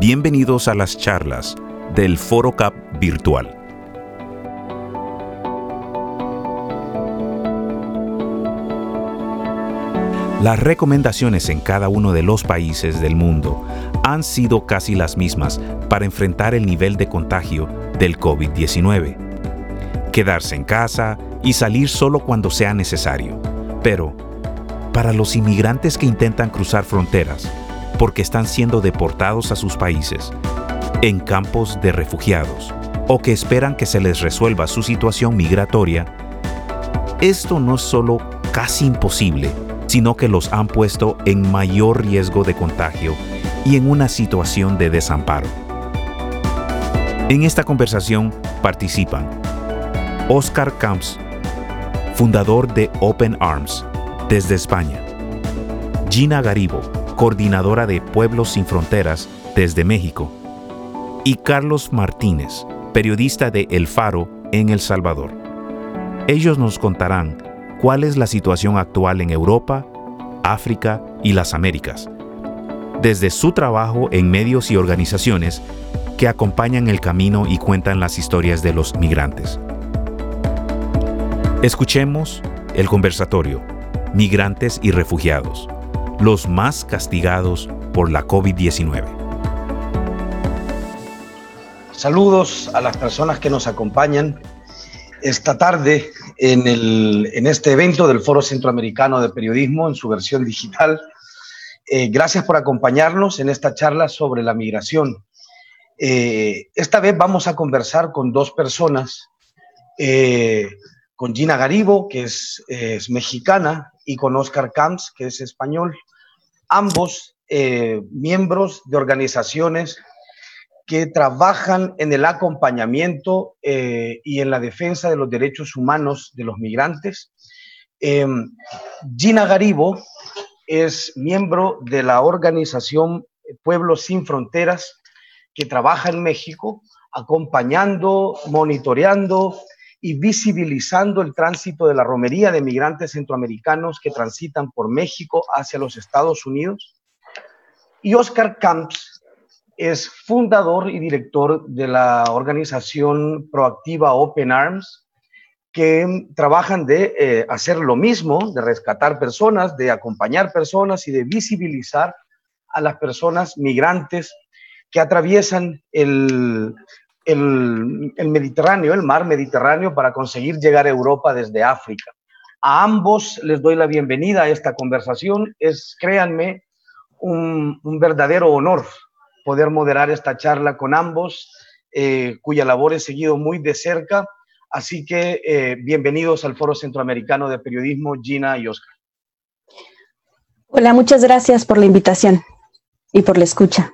Bienvenidos a las charlas del Foro Cap virtual. Las recomendaciones en cada uno de los países del mundo han sido casi las mismas para enfrentar el nivel de contagio del COVID-19. Quedarse en casa y salir solo cuando sea necesario. Pero, para los inmigrantes que intentan cruzar fronteras, porque están siendo deportados a sus países, en campos de refugiados, o que esperan que se les resuelva su situación migratoria, esto no es solo casi imposible, sino que los han puesto en mayor riesgo de contagio y en una situación de desamparo. En esta conversación participan Oscar Camps, fundador de Open Arms desde España, Gina Garibo, coordinadora de Pueblos Sin Fronteras desde México, y Carlos Martínez, periodista de El Faro en El Salvador. Ellos nos contarán cuál es la situación actual en Europa, África y las Américas, desde su trabajo en medios y organizaciones que acompañan el camino y cuentan las historias de los migrantes. Escuchemos el conversatorio Migrantes y Refugiados, los más castigados por la COVID-19. Saludos a las personas que nos acompañan esta tarde en, el, en, este evento del Foro Centroamericano de Periodismo en su versión digital. Eh, gracias por acompañarnos en esta charla sobre la migración. Eh, esta vez vamos a conversar con dos personas, eh, con Gina Garibo, que es, es, mexicana, y con Oscar Camps, que es español, ambos miembros de organizaciones que trabajan en el acompañamiento eh, y en la defensa de los derechos humanos de los migrantes. Eh, Gina Garibo es miembro de la organización Pueblos Sin Fronteras, que trabaja en México, acompañando, monitoreando y visibilizando el tránsito de la romería de migrantes centroamericanos que transitan por México hacia los Estados Unidos. Y Oscar Camps, es fundador y director de la organización proactiva Open Arms, que trabajan de eh, hacer lo mismo, de rescatar personas, de acompañar personas y de visibilizar a las personas migrantes que atraviesan el, el, Mediterráneo, el mar Mediterráneo, para conseguir llegar a Europa desde África. A ambos les doy la bienvenida a esta conversación. Es, créanme, un, un verdadero honor poder moderar esta charla con ambos, eh, cuya labor he seguido muy de cerca. Así que eh, bienvenidos al Foro Centroamericano de Periodismo, Gina y Oscar. Hola, muchas gracias por la invitación y por la escucha.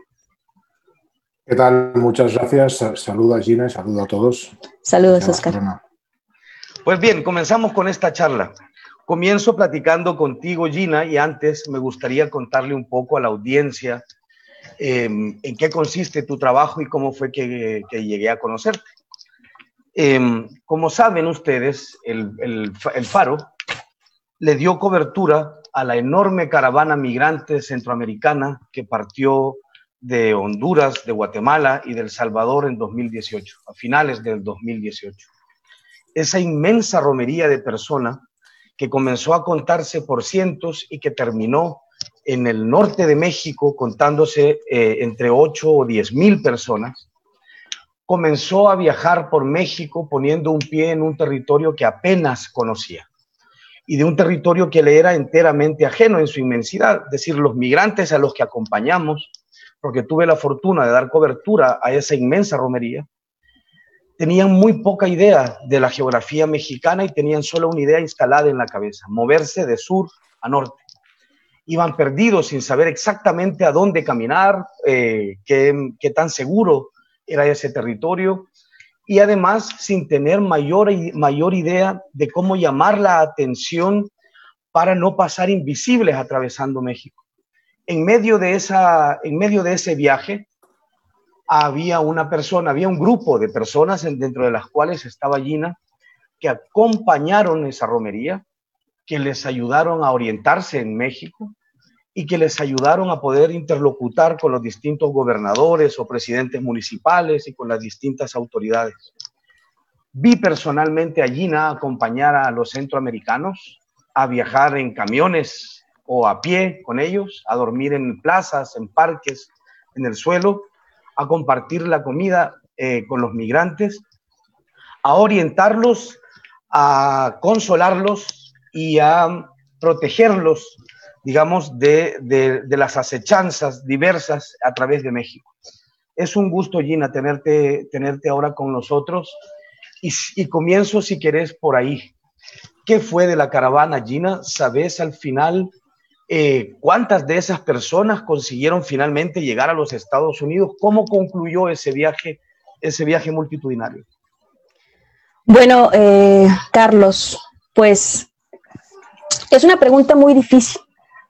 ¿Qué tal? Muchas gracias. Saluda Gina y saludo a todos. Saludos, Oscar. Pues bien, comenzamos con esta charla. Comienzo platicando contigo, Gina, y antes me gustaría contarle un poco a la audiencia Em, en qué consiste tu trabajo y cómo fue que, llegué a conocerte. Em, como saben ustedes, el, el, Faro le dio cobertura a la enorme caravana migrante centroamericana que partió de Honduras, de Guatemala y del Salvador en 2018, a finales del 2018. Esa inmensa romería de personas que comenzó a contarse por cientos y que terminó en el norte de México, contándose eh, entre 8 o 10 mil personas, comenzó a viajar por México poniendo un pie en un territorio que apenas conocía y de un territorio que le era enteramente ajeno en su inmensidad, es decir, los migrantes a los que acompañamos, porque tuve la fortuna de dar cobertura a esa inmensa romería, tenían muy poca idea de la geografía mexicana y tenían solo una idea instalada en la cabeza, moverse de sur a norte iban perdidos sin saber exactamente a dónde caminar, eh, qué, qué, tan seguro era ese territorio y además sin tener mayor, mayor idea de cómo llamar la atención para no pasar invisibles atravesando México. En medio de, esa, en medio de ese viaje había una persona, había un grupo de personas dentro de las cuales estaba Gina, que acompañaron esa romería, que les ayudaron a orientarse en México y que les ayudaron a poder interlocutar con los distintos gobernadores o presidentes municipales y con las distintas autoridades. Vi personalmente a Gina acompañar a los centroamericanos a viajar en camiones o a pie con ellos, a dormir en plazas, en parques, en el suelo, a compartir la comida eh, con los migrantes, a orientarlos, a consolarlos y a protegerlos, digamos, de, de, las acechanzas diversas a través de México. Es un gusto, Gina, tenerte, tenerte ahora con nosotros y, y comienzo, si querés, por ahí. ¿Qué fue de la caravana, Gina? ¿Sabes al final eh, cuántas de esas personas consiguieron finalmente llegar a los Estados Unidos? ¿Cómo concluyó ese viaje, ese viaje multitudinario? Bueno, eh, Carlos, pues es una pregunta muy difícil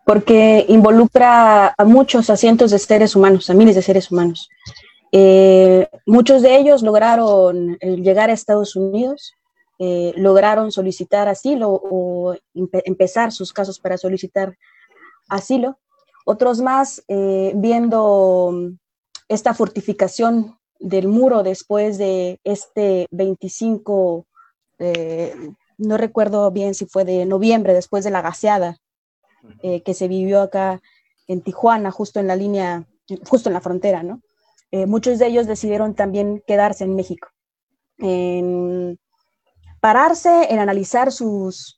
porque involucra a muchos, a cientos de seres humanos, a miles de seres humanos. Eh, muchos de ellos lograron llegar a Estados Unidos, lograron solicitar asilo o empezar sus casos para solicitar asilo. Otros más, eh, viendo esta fortificación del muro después de este 25, eh, no recuerdo bien si fue de noviembre, después de la gaseada que se vivió acá en Tijuana, justo en la línea, justo en la frontera, ¿no? muchos de ellos decidieron también quedarse en México, en pararse, en analizar sus,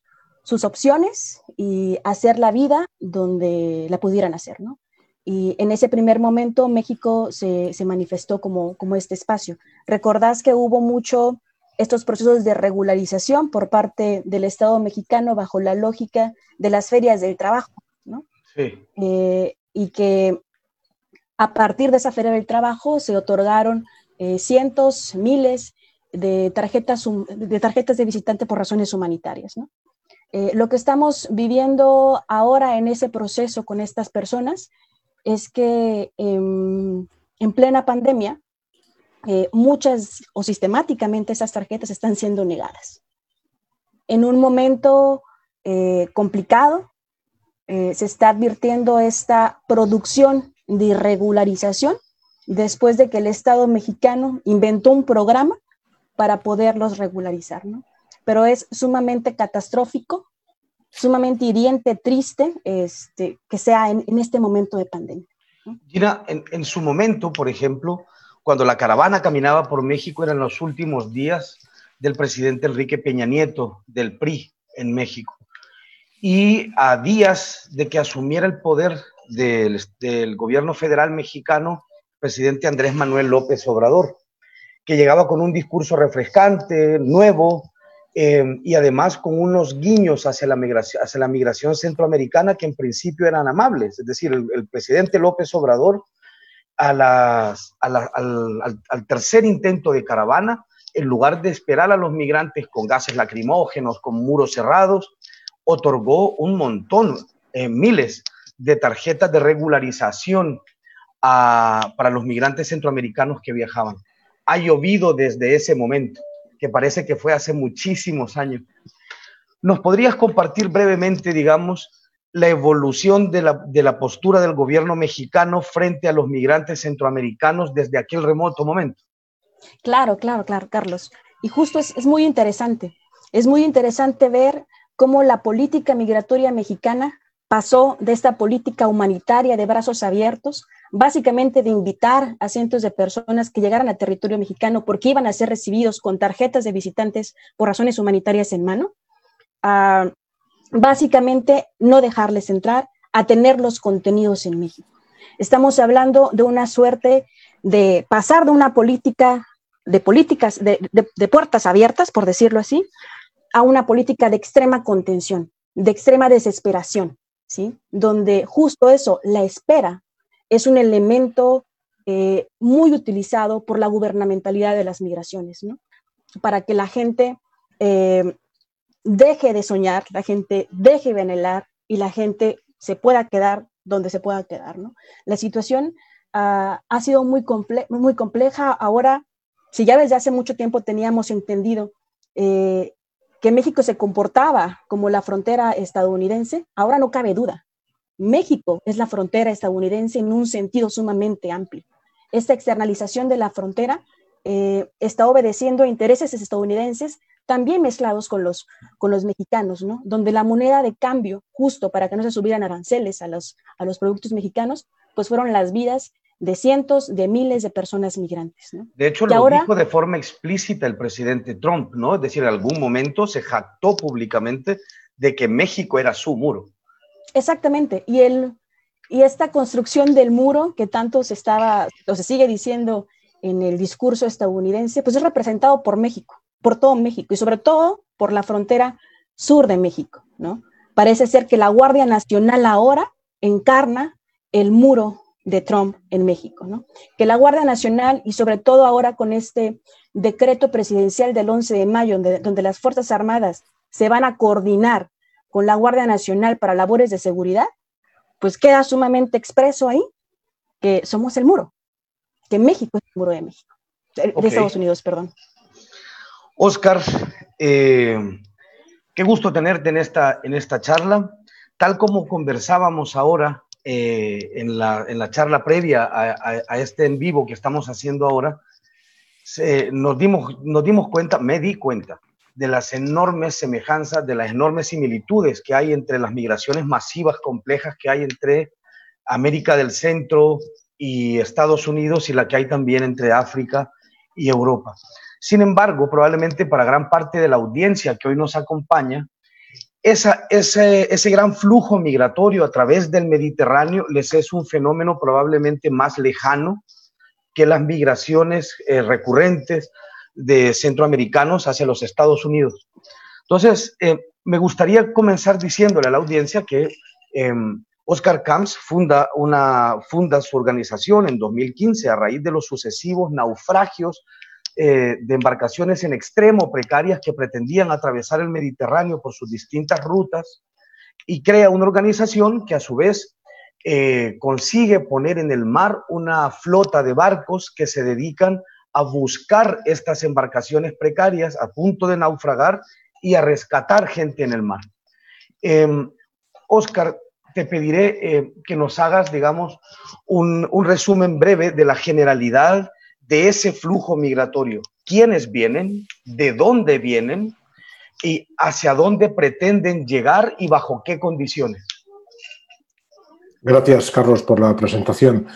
sus opciones y hacer la vida donde la pudieran hacer, ¿no? Y en ese primer momento México se, se manifestó como, como este espacio. Recordás que hubo mucho estos procesos de regularización por parte del Estado mexicano bajo la lógica de las ferias del trabajo, ¿no? Sí. Eh, y que a partir de esa feria del trabajo se otorgaron eh, cientos, miles de tarjetas, de tarjetas de visitante por razones humanitarias. Eh, lo que estamos viviendo ahora en ese proceso con estas personas es que en plena pandemia, eh, muchas o sistemáticamente esas tarjetas están siendo negadas. En un momento eh, complicado, se está advirtiendo esta producción de irregularización después de que el Estado mexicano inventó un programa para poderlos regularizar, ¿no? Pero es sumamente catastrófico, sumamente hiriente, triste, este, que sea en, este momento de pandemia. Gina, en, en, su momento, por ejemplo, cuando la caravana caminaba por México, eran los últimos días del presidente Enrique Peña Nieto, del PRI en México. Y a días de que asumiera el poder del, del gobierno federal mexicano, presidente Andrés Manuel López Obrador que llegaba con un discurso refrescante, nuevo, eh, y además con unos guiños hacia la, migración, hacia la migración centroamericana que en principio eran amables. Es decir, el, presidente López Obrador, al, tercer intento de caravana, en lugar de esperar a los migrantes con gases lacrimógenos, con muros cerrados, otorgó un montón, eh, miles de tarjetas de regularización para los migrantes centroamericanos que viajaban ha llovido desde ese momento, que parece que fue hace muchísimos años. ¿Nos podrías compartir brevemente, digamos, la evolución de la, postura del gobierno mexicano frente a los migrantes centroamericanos desde aquel remoto momento? Claro, claro, claro, Carlos. Y justo es, es muy interesante. Es muy interesante ver cómo la política migratoria mexicana pasó de esta política humanitaria de brazos abiertos básicamente de invitar a cientos de personas que llegaran al territorio mexicano porque iban a ser recibidos con tarjetas de visitantes por razones humanitarias en mano, a básicamente no dejarles entrar, a tener los contenidos en México. Estamos hablando de una suerte de pasar de una política, de políticas, de, de puertas abiertas, por decirlo así, a una política de extrema contención, de extrema desesperación, ¿sí? Donde justo eso, la espera es un elemento eh, muy utilizado por la gubernamentalidad de las migraciones, ¿no? Para que la gente eh, deje de soñar, la gente deje de anhelar y la gente se pueda quedar donde se pueda quedar, ¿no? La situación ah, ha sido muy, compleja. Ahora, si ya desde hace mucho tiempo teníamos entendido eh, que México se comportaba como la frontera estadounidense, ahora no cabe duda México es la frontera estadounidense en un sentido sumamente amplio. Esta externalización de la frontera eh, está obedeciendo a intereses estadounidenses también mezclados con los, con los mexicanos, ¿no? Donde la moneda de cambio, justo para que no se subieran aranceles a los, a los productos mexicanos, pues fueron las vidas de cientos de miles de personas migrantes. ¿no? De hecho, lo dijo de forma explícita el presidente Trump, ¿no? Es decir, en algún momento se jactó públicamente de que México era su muro. Exactamente. Y, el, y esta construcción del muro que tanto se estaba, o se sigue diciendo en el discurso estadounidense, pues es representado por México, por todo México y sobre todo por la frontera sur de México, ¿no? Parece ser que la Guardia Nacional ahora encarna el muro de Trump en México, ¿no? Que la Guardia Nacional y sobre todo ahora con este decreto presidencial del 11 de mayo, donde, donde las Fuerzas Armadas se van a coordinar con la Guardia Nacional para labores de seguridad, pues queda sumamente expreso ahí que somos el muro, que México es el muro de México, de Estados Unidos, perdón. Oscar, eh, qué gusto tenerte en esta, en esta charla. Tal como conversábamos ahora eh, en, la, en, la, charla previa a, este en vivo que estamos haciendo ahora, nos, dimos, nos dimos cuenta, me di cuenta, de las enormes semejanzas, de las enormes similitudes que hay entre las migraciones masivas complejas que hay entre América del Centro y Estados Unidos y la que hay también entre África y Europa. Sin embargo, probablemente para gran parte de la audiencia que hoy nos acompaña, ese, gran flujo migratorio a través del Mediterráneo les es un fenómeno probablemente más lejano que las migraciones eh, recurrentes de centroamericanos hacia los Estados Unidos. Entonces, eh, me gustaría comenzar diciéndole a la audiencia que em, Oscar Camps funda, una, funda su organización en 2015 a raíz de los sucesivos naufragios eh, de embarcaciones en extremo precarias que pretendían atravesar el Mediterráneo por sus distintas rutas y crea una organización que a su vez eh, consigue poner en el mar una flota de barcos que se dedican a buscar estas embarcaciones precarias a punto de naufragar y a rescatar gente en el mar. Oscar, em, te pediré eh, que nos hagas, digamos, un, un, resumen breve de la generalidad de ese flujo migratorio. ¿Quiénes vienen? ¿De dónde vienen? ¿Y hacia dónde pretenden llegar y bajo qué condiciones? Gracias, Carlos, por la presentación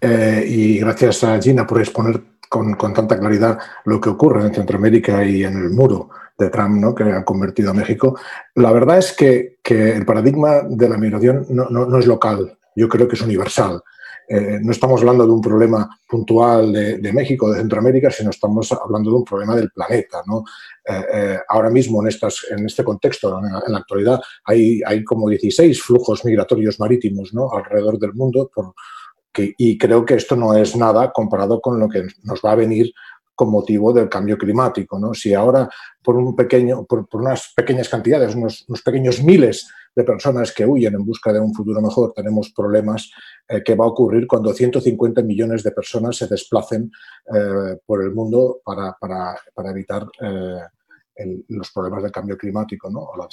eh, y gracias a Gina por exponer con, tanta claridad lo que ocurre en Centroamérica y en el muro de Trump, ¿no? que ha convertido a México. La verdad es que, el paradigma de la migración no, es local, yo creo que es universal. Eh, no estamos hablando de un problema puntual de, México, de Centroamérica, sino estamos hablando de un problema del planeta. Eh, eh, ahora mismo, en, estas, en este contexto, en la, actualidad, hay, hay, como 16 flujos migratorios marítimos ¿no? alrededor del mundo y creo que esto no es nada comparado con lo que nos va a venir con motivo del cambio climático. ¿no? Si ahora por, un pequeño, por, unas pequeñas cantidades, unos, pequeños miles de personas que huyen en busca de un futuro mejor, tenemos problemas eh, que va a ocurrir cuando 150 millones de personas se desplacen eh, por el mundo para, para, para evitar eh, los problemas del cambio climático ¿no? o la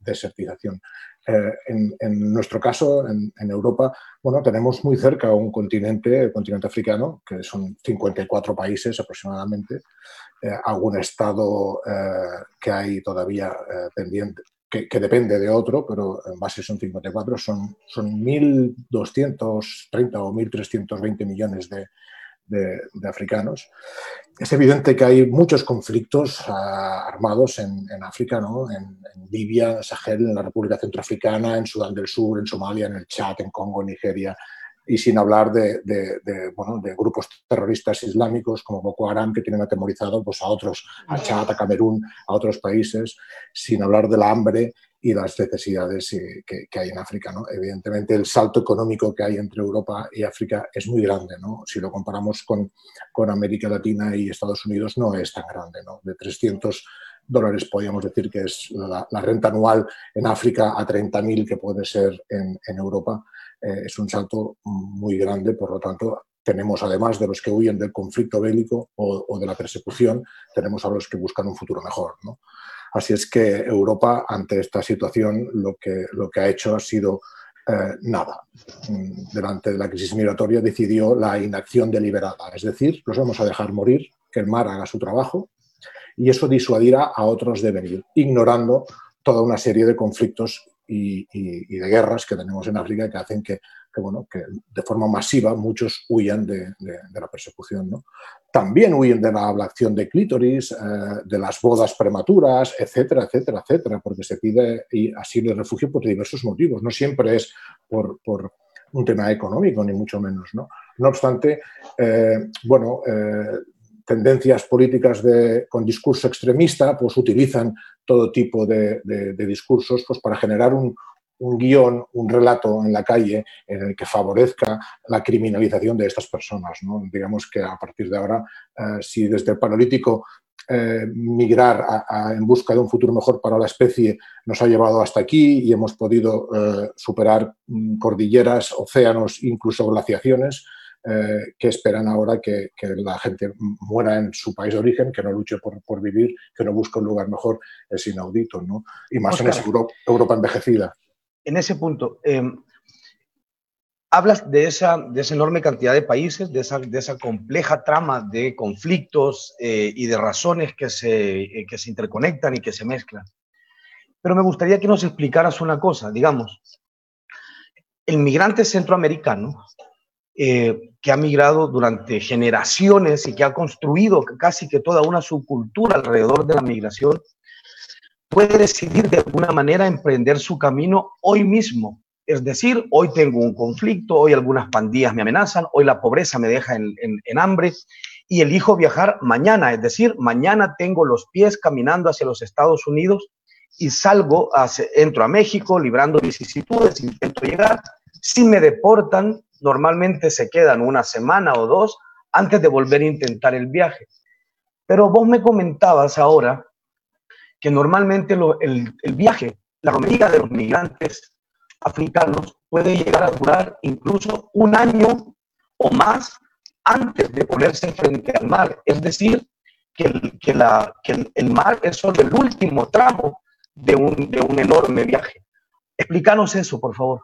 desertización. Eh, en, nuestro caso, en, Europa, bueno, tenemos muy cerca un continente, el continente africano, que son 54 países aproximadamente, eh, algún estado eh, que hay todavía pendiente, que, depende de otro, pero en base son 54, son, son 1.230 o 1.320 millones de, de, africanos. Es evidente que hay muchos conflictos ah, armados en, África, ¿no? en, Libia, en Sahel, en la República Centroafricana, en Sudán del Sur, en Somalia, en el Chad, en Congo, en Nigeria, y sin hablar de, bueno, de, grupos terroristas islámicos como Boko Haram que tienen atemorizado pues, a otros, a Chad, a Camerún, a otros países, sin hablar de la hambre y las necesidades eh, que, hay en África. ¿no? Evidentemente, el salto económico que hay entre Europa y África es muy grande. ¿no? Si lo comparamos con, con América Latina y Estados Unidos, no es tan grande. ¿no? De 300 dólares podríamos decir que es la, renta anual en África a 30.000 que puede ser en, en Europa. Eh, es un salto muy grande, por lo tanto, tenemos además de los que huyen del conflicto bélico o, o de la persecución, tenemos a los que buscan un futuro mejor. ¿no? Así es que Europa, ante esta situación, lo que, lo que ha hecho ha sido eh, nada. Mm, delante de la crisis migratoria decidió la inacción deliberada, es decir, los vamos a dejar morir, que el mar haga su trabajo y eso disuadirá a otros de venir, ignorando toda una serie de conflictos y, de guerras que tenemos en África que hacen que, que de forma masiva muchos huyan de, la persecución. ¿no? También huyen de la ablación de clítoris, eh, de las bodas prematuras, etcétera, etcétera, etcétera, porque se pide asilo y refugio por diversos motivos. No siempre es por, un tema económico, ni mucho menos. No, no obstante, eh, bueno, eh, tendencias políticas de, con discurso extremista pues utilizan todo tipo de, discursos pues, para generar un, guion, un relato en la calle en el que favorezca la criminalización de estas personas. ¿no? Digamos que a partir de ahora, eh, si desde el paralítico eh, migrar en busca de un futuro mejor para la especie nos ha llevado hasta aquí y hemos podido eh, superar mm, cordilleras, océanos, incluso glaciaciones, eh, que esperan ahora que, la gente muera en su país de origen, que no luche por, vivir, que no busque un lugar mejor, es inaudito, ¿no? Y más en esa Europa, envejecida. En ese punto, em, hablas de esa, de esa enorme cantidad de países, de esa, de esa compleja trama de conflictos eh, y de razones que se, eh, que se interconectan y que se mezclan. Pero me gustaría que nos explicaras una cosa, digamos, el migrante centroamericano eh, que ha migrado durante generaciones y que ha construido casi que toda una subcultura alrededor de la migración, puede decidir de alguna manera emprender su camino hoy mismo. Es decir, hoy tengo un conflicto, hoy algunas pandillas me amenazan, hoy la pobreza me deja en, hambre y elijo viajar mañana. Es decir, mañana tengo los pies caminando hacia los Estados Unidos y salgo, entro a México librando vicisitudes, intento llegar. Si me deportan, normalmente se quedan una semana o dos antes de volver a intentar el viaje. Pero vos me comentabas ahora que normalmente el, viaje, la romería de los migrantes africanos puede llegar a durar incluso un año o más antes de ponerse frente al mar. Es decir, que el, que la, que el, mar es solo el último tramo de un, de un enorme viaje. Explícanos eso, por favor.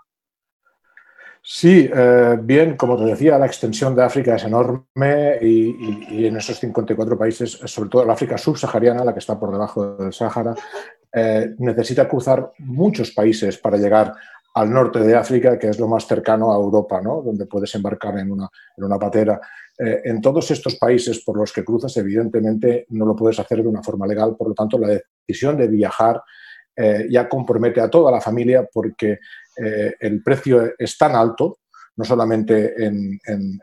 Sí, eh, bien, como te decía, la extensión de África es enorme y, en esos 54 países, sobre todo la África subsahariana, la que está por debajo del Sáhara, eh, necesita cruzar muchos países para llegar al norte de África, que es lo más cercano a Europa, ¿no? donde puedes embarcar en una, en una patera. Eh, en todos estos países por los que cruzas, evidentemente, no lo puedes hacer de una forma legal, por lo tanto, la decisión de viajar ya compromete a toda la familia porque eh, el precio es tan alto, no solamente en,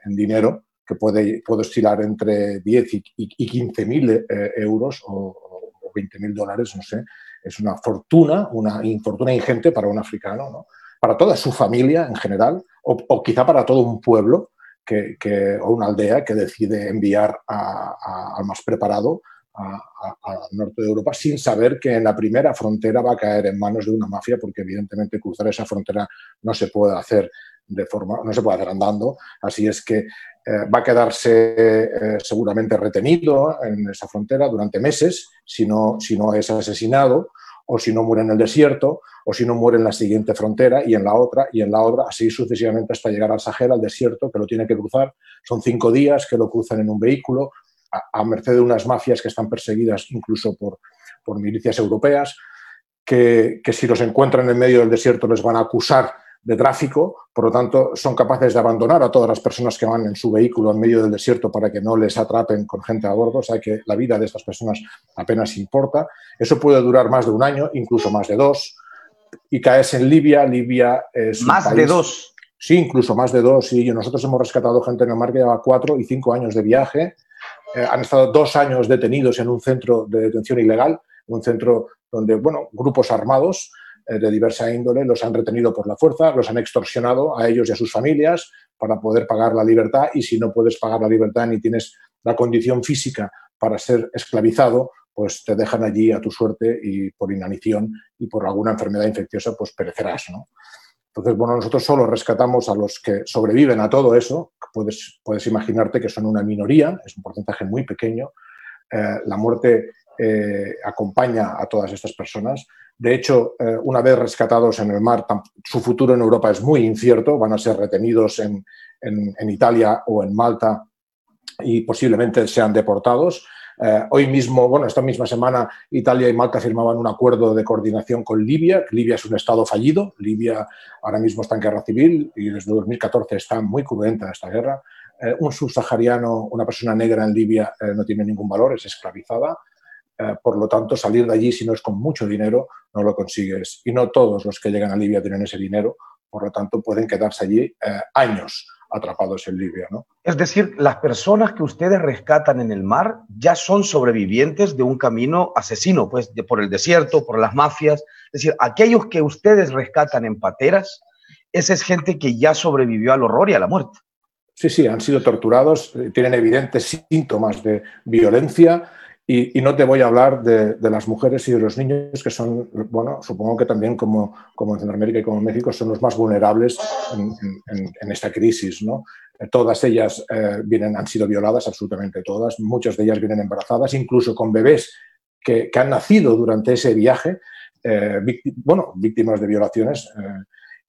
dinero, que puede, oscilar entre 10 y, y 15 mil eh, euros o, o 20 mil dólares, no sé. Es una fortuna, una infortuna ingente para un africano, ¿no? para toda su familia en general, o, quizá para todo un pueblo que, o una aldea que decide enviar al más preparado al norte de Europa sin saber que en la primera frontera va a caer en manos de una mafia, porque evidentemente cruzar esa frontera no se puede hacer de forma, no se puede hacer andando, así es que eh, va a quedarse eh, seguramente retenido en esa frontera durante meses si no, si no es asesinado o si no muere en el desierto o si no muere en la siguiente frontera y en la otra y en la otra, así sucesivamente hasta llegar al Sahel, al desierto, que lo tiene que cruzar. Son cinco días que lo cruzan en un vehículo, a, merced de unas mafias que están perseguidas incluso por, por milicias europeas, que, que, si los encuentran en medio del desierto les van a acusar de tráfico, por lo tanto son capaces de abandonar a todas las personas que van en su vehículo en medio del desierto para que no les atrapen con gente a bordo, o sea que la vida de estas personas apenas importa. Eso puede durar más de un año, incluso más de dos, y caes en Libia, Libia es... Más de dos. Sí, incluso más de dos, y nosotros hemos rescatado gente en el mar que lleva cuatro y cinco años de viaje, eh, han estado dos años detenidos en un centro de detención ilegal, un centro donde, bueno, grupos armados eh, de diversa índole los han retenido por la fuerza, los han extorsionado a ellos y a sus familias para poder pagar la libertad y si no puedes pagar la libertad ni tienes la condición física para ser esclavizado, pues te dejan allí a tu suerte y por inanición y por alguna enfermedad infecciosa, pues perecerás, ¿no? Entonces, bueno, nosotros solo rescatamos a los que sobreviven a todo eso. Puedes, imaginarte que son una minoría, es un porcentaje muy pequeño. la muerte acompaña a todas estas personas. De hecho, una vez rescatados en el mar, su futuro en Europa es muy incierto, van a ser retenidos en, en Italia o en Malta y posiblemente sean deportados. Eh, hoy mismo, bueno, esta misma semana, Italia y Malta firmaban un acuerdo de coordinación con Libia. Libia es un Estado fallido. Libia ahora mismo está en guerra civil y desde 2014 está muy cruenta esta guerra. Eh, un subsahariano, una persona negra en Libia eh, no tiene ningún valor, es esclavizada. por lo tanto, salir de allí, si no es con mucho dinero, no lo consigues. Y no todos los que llegan a Libia tienen ese dinero. Por lo tanto, pueden quedarse allí años atrapados en Libia. ¿no? Es decir, las personas que ustedes rescatan en el mar ya son sobrevivientes de un camino asesino, pues de, por el desierto, por las mafias. Es decir, aquellos que ustedes rescatan en pateras, esa es gente que ya sobrevivió al horror y a la muerte. Sí, sí, han sido torturados, eh, tienen evidentes síntomas de violencia, y, no te voy a hablar de, las mujeres y de los niños, que son, bueno, supongo que también como, como en Centroamérica y como en México son los más vulnerables en, esta crisis. ¿no? Eh, todas ellas eh, vienen, han sido violadas, absolutamente todas. Muchas de ellas vienen embarazadas, incluso con bebés que, que han nacido durante ese viaje, eh, bueno, víctimas de violaciones.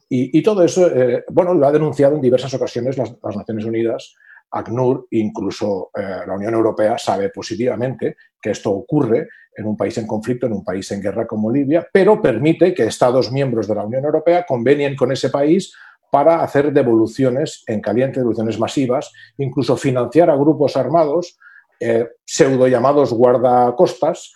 Y, y, todo eso, bueno, lo ha denunciado en diversas ocasiones las, las Naciones Unidas ACNUR, incluso eh, la Unión Europea, sabe positivamente que esto ocurre en un país en conflicto, en un país en guerra como Libia, pero permite que Estados miembros de la Unión Europea convenien con ese país para hacer devoluciones en caliente, devoluciones masivas, incluso financiar a grupos armados, eh, pseudo llamados guardacostas,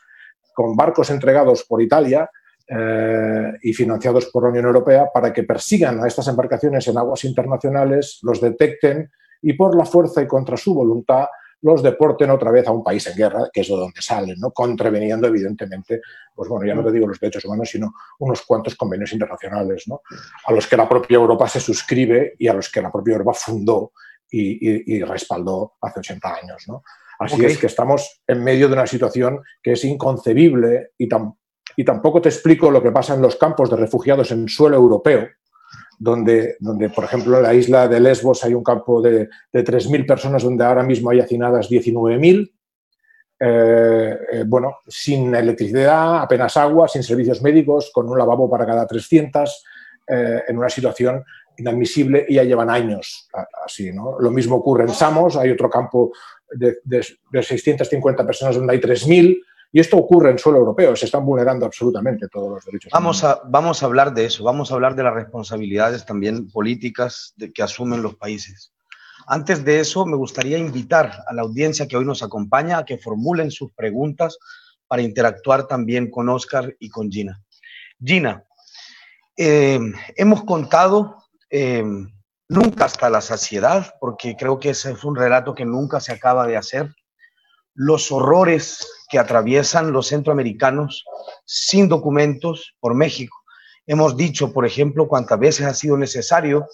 con barcos entregados por Italia eh, y financiados por la Unión Europea para que persigan a estas embarcaciones en aguas internacionales, los detecten, y por la fuerza y contra su voluntad los deporten otra vez a un país en guerra, que es de donde salen, ¿no? contraveniendo evidentemente, pues bueno, ya no te digo los derechos humanos, sino unos cuantos convenios internacionales, ¿no? a los que la propia Europa se suscribe y a los que la propia Europa fundó y, respaldó hace 80 años. ¿no? Así es que estamos en medio de una situación que es inconcebible y, y tampoco te explico lo que pasa en los campos de refugiados en suelo europeo, donde, donde, por ejemplo, en la isla de Lesbos hay un campo de, de 3.000 personas donde ahora mismo hay hacinadas 19.000. Eh, eh, bueno, sin electricidad, apenas agua, sin servicios médicos, con un lavabo para cada 300, eh, en una situación inadmisible y ya llevan años así. ¿no? Lo mismo ocurre en Samos, hay otro campo de, de, de 650 personas donde hay 3.000 y esto ocurre en suelo europeo, se están vulnerando absolutamente todos los derechos vamos A, vamos a hablar de eso, vamos a hablar de las responsabilidades también políticas de, que asumen los países. Antes de eso, me gustaría invitar a la audiencia que hoy nos acompaña a que formulen sus preguntas para interactuar también con Oscar y con Gina. Gina, eh, hemos contado eh, nunca hasta la saciedad, porque creo que ese es un relato que nunca se acaba de hacer, los horrores que atraviesan los centroamericanos sin documentos por México. Hemos dicho, por ejemplo, cuántas veces ha sido necesario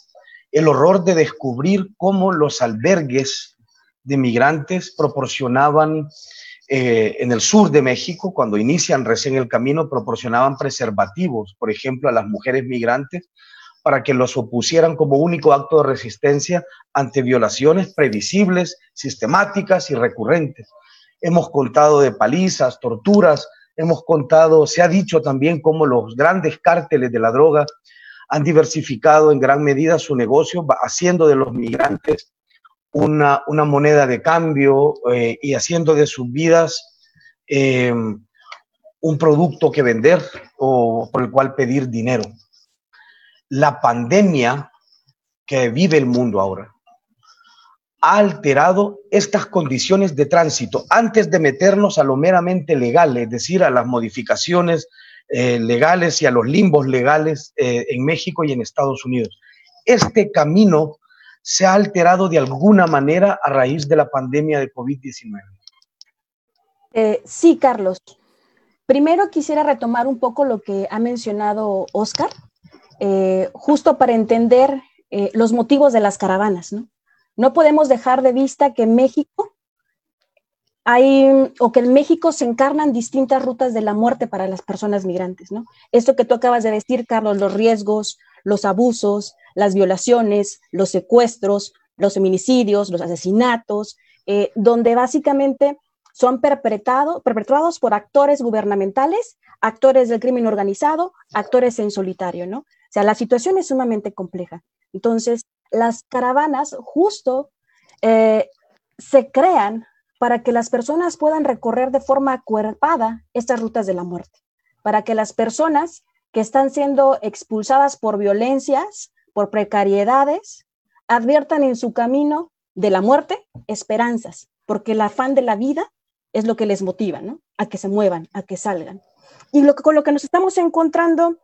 el horror de descubrir cómo los albergues de migrantes proporcionaban eh, en el sur de México, cuando inician recién el camino, proporcionaban preservativos, por ejemplo, a las mujeres migrantes, para que los opusieran como único acto de resistencia ante violaciones previsibles, sistemáticas y recurrentes hemos contado de palizas, torturas, hemos contado, se ha dicho también cómo los grandes cárteles de la droga han diversificado en gran medida su negocio, haciendo de los migrantes una, moneda de cambio eh, y haciendo de sus vidas eh, un producto que vender o por el cual pedir dinero. La pandemia que vive el mundo ahora ha alterado estas condiciones de tránsito antes de meternos a lo meramente legal, es decir, a las modificaciones eh, legales y a los limbos legales eh, en México y en Estados Unidos. Este camino se ha alterado de alguna manera a raíz de la pandemia de COVID-19. Eh, sí, Carlos. Primero quisiera retomar un poco lo que ha mencionado Oscar, justo para entender los motivos de las caravanas, ¿no? No podemos dejar de vista que en México hay, o que en México se encarnan distintas rutas de la muerte para las personas migrantes, ¿no? Esto que tú acabas de decir, Carlos, los riesgos, los abusos, las violaciones, los secuestros, los feminicidios, los asesinatos, eh, donde básicamente son perpetrados por actores gubernamentales, actores del crimen organizado, actores en solitario, ¿no? O sea, la situación es sumamente compleja. Entonces, las caravanas justo eh, se crean para que las personas puedan recorrer de forma acuerpada estas rutas de la muerte, para que las personas que están siendo expulsadas por violencias, por precariedades, adviertan en su camino de la muerte esperanzas, porque el afán de la vida es lo que les motiva, ¿no? A que se muevan, a que salgan. Y lo que, con lo que nos estamos encontrando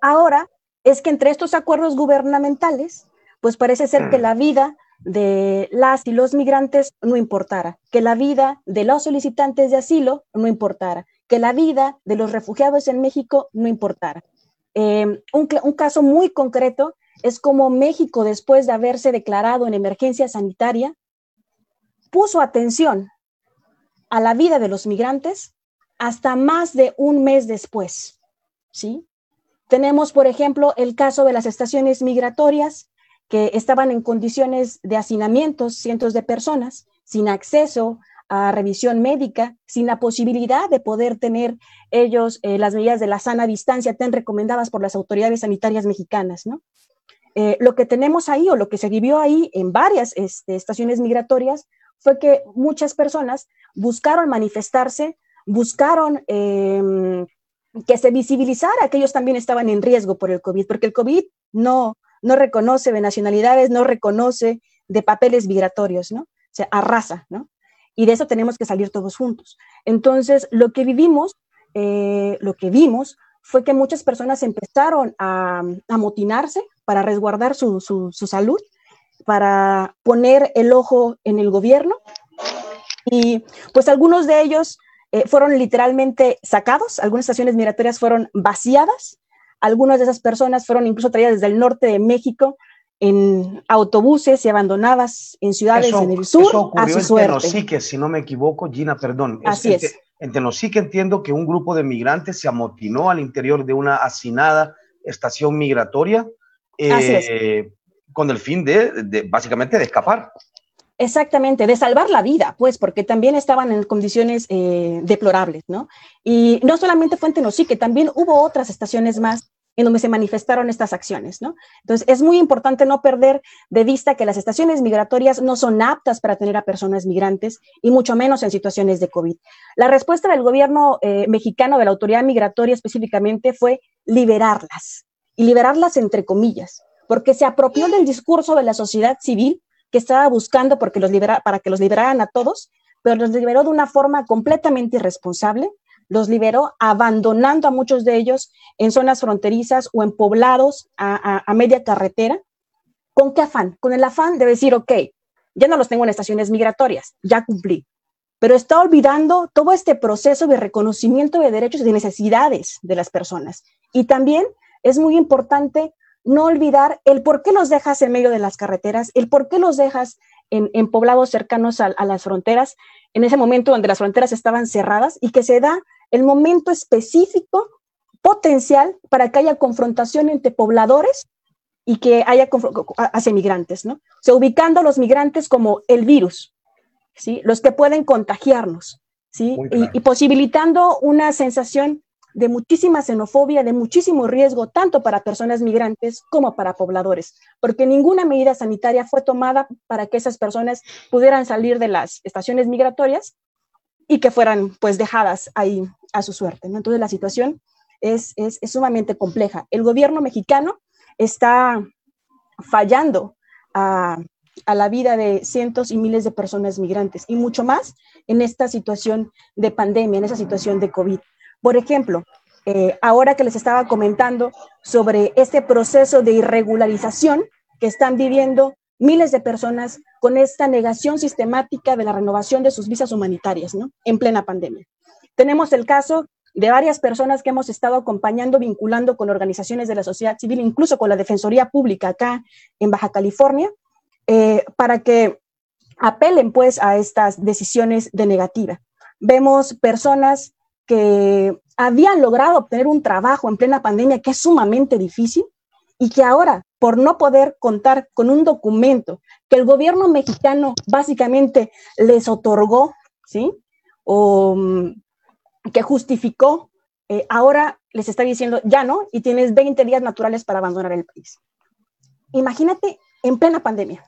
ahora es que entre estos acuerdos gubernamentales, pues parece ser que mm. la vida de las y los migrantes no importara, que la vida de los solicitantes de asilo no importara, que la vida de los refugiados en México no importara. Em, un, un, caso muy concreto es como México, después de haberse declarado en emergencia sanitaria, puso atención a la vida de los migrantes hasta más de un mes después. ¿sí? Tenemos, por ejemplo, el caso de las estaciones migratorias que estaban en condiciones de hacinamientos, cientos de personas, sin acceso a revisión médica, sin la posibilidad de poder tener ellos eh, las medidas de la sana distancia tan recomendadas por las autoridades sanitarias mexicanas, ¿no? Eh, lo que tenemos ahí o lo que se vivió ahí en varias este, estaciones migratorias fue que muchas personas buscaron manifestarse, buscaron em, que se visibilizara que ellos también estaban en riesgo por el COVID, porque el COVID no, no reconoce de nacionalidades, no reconoce de papeles migratorios, ¿no? O sea, arrasa, ¿no? Y de eso tenemos que salir todos juntos. Entonces, lo que vivimos, eh, lo que vimos fue que muchas personas empezaron a, amotinarse para resguardar su, salud, para poner el ojo en el gobierno. Y pues algunos de ellos eh, fueron literalmente sacados, algunas estaciones migratorias fueron vaciadas, algunas de esas personas fueron incluso traídas desde el norte de México en autobuses y abandonadas en ciudades en el sur eso a su en suerte. si no me equivoco, Gina, perdón. Así es. En Tenosique entiendo que un grupo de migrantes se amotinó al interior de una hacinada estación migratoria eh, con el fin de, básicamente de escapar. Exactamente, de salvar la vida, pues, porque también estaban en condiciones eh, deplorables, ¿no? Y no solamente fue en Tenosique, también hubo otras estaciones más en donde se manifestaron estas acciones, ¿no? Entonces, es muy importante no perder de vista que las estaciones migratorias no son aptas para tener a personas migrantes y mucho menos en situaciones de COVID. La respuesta del gobierno eh, mexicano, de la autoridad migratoria específicamente, fue liberarlas y liberarlas entre comillas, porque se apropió del discurso de la sociedad civil que estaba buscando porque los para que los liberaran a todos, pero los liberó de una forma completamente irresponsable, los liberó abandonando a muchos de ellos en zonas fronterizas o en poblados a, media carretera. ¿Con qué afán? Con el afán de decir, ok, ya no los tengo en estaciones migratorias, ya cumplí, pero está olvidando todo este proceso de reconocimiento de derechos y de necesidades de las personas. Y también es muy importante no olvidar el por qué los dejas en medio de las carreteras, el por qué los dejas en, poblados cercanos a, las fronteras, en ese momento donde las fronteras estaban cerradas y que se da el momento específico, potencial, para que haya confrontación entre pobladores y que haya hacia migrantes, ¿no? O sea, ubicando a los migrantes como el virus, ¿sí? Los que pueden contagiarnos, ¿sí? y, posibilitando una sensación de muchísima xenofobia, de muchísimo riesgo, tanto para personas migrantes como para pobladores, porque ninguna medida sanitaria fue tomada para que esas personas pudieran salir de las estaciones migratorias y que fueran pues dejadas ahí a su suerte. ¿no? Entonces la situación es, es, sumamente compleja. El gobierno mexicano está fallando a, a, la vida de cientos y miles de personas migrantes y mucho más en esta situación de pandemia, en esa situación de COVID. Por ejemplo, eh, ahora que les estaba comentando sobre este proceso de irregularización que están viviendo miles de personas con esta negación sistemática de la renovación de sus visas humanitarias, ¿no? En plena pandemia. Tenemos el caso de varias personas que hemos estado acompañando, vinculando con organizaciones de la sociedad civil, incluso con la Defensoría Pública acá en Baja California, eh, para que apelen pues a estas decisiones de negativa. Vemos personas que habían logrado obtener un trabajo en plena pandemia que es sumamente difícil y que ahora, por no poder contar con un documento que el gobierno mexicano básicamente les otorgó, ¿sí? o mm, que justificó, eh, ahora les está diciendo ya no y tienes 20 días naturales para abandonar el país. Imagínate en plena pandemia.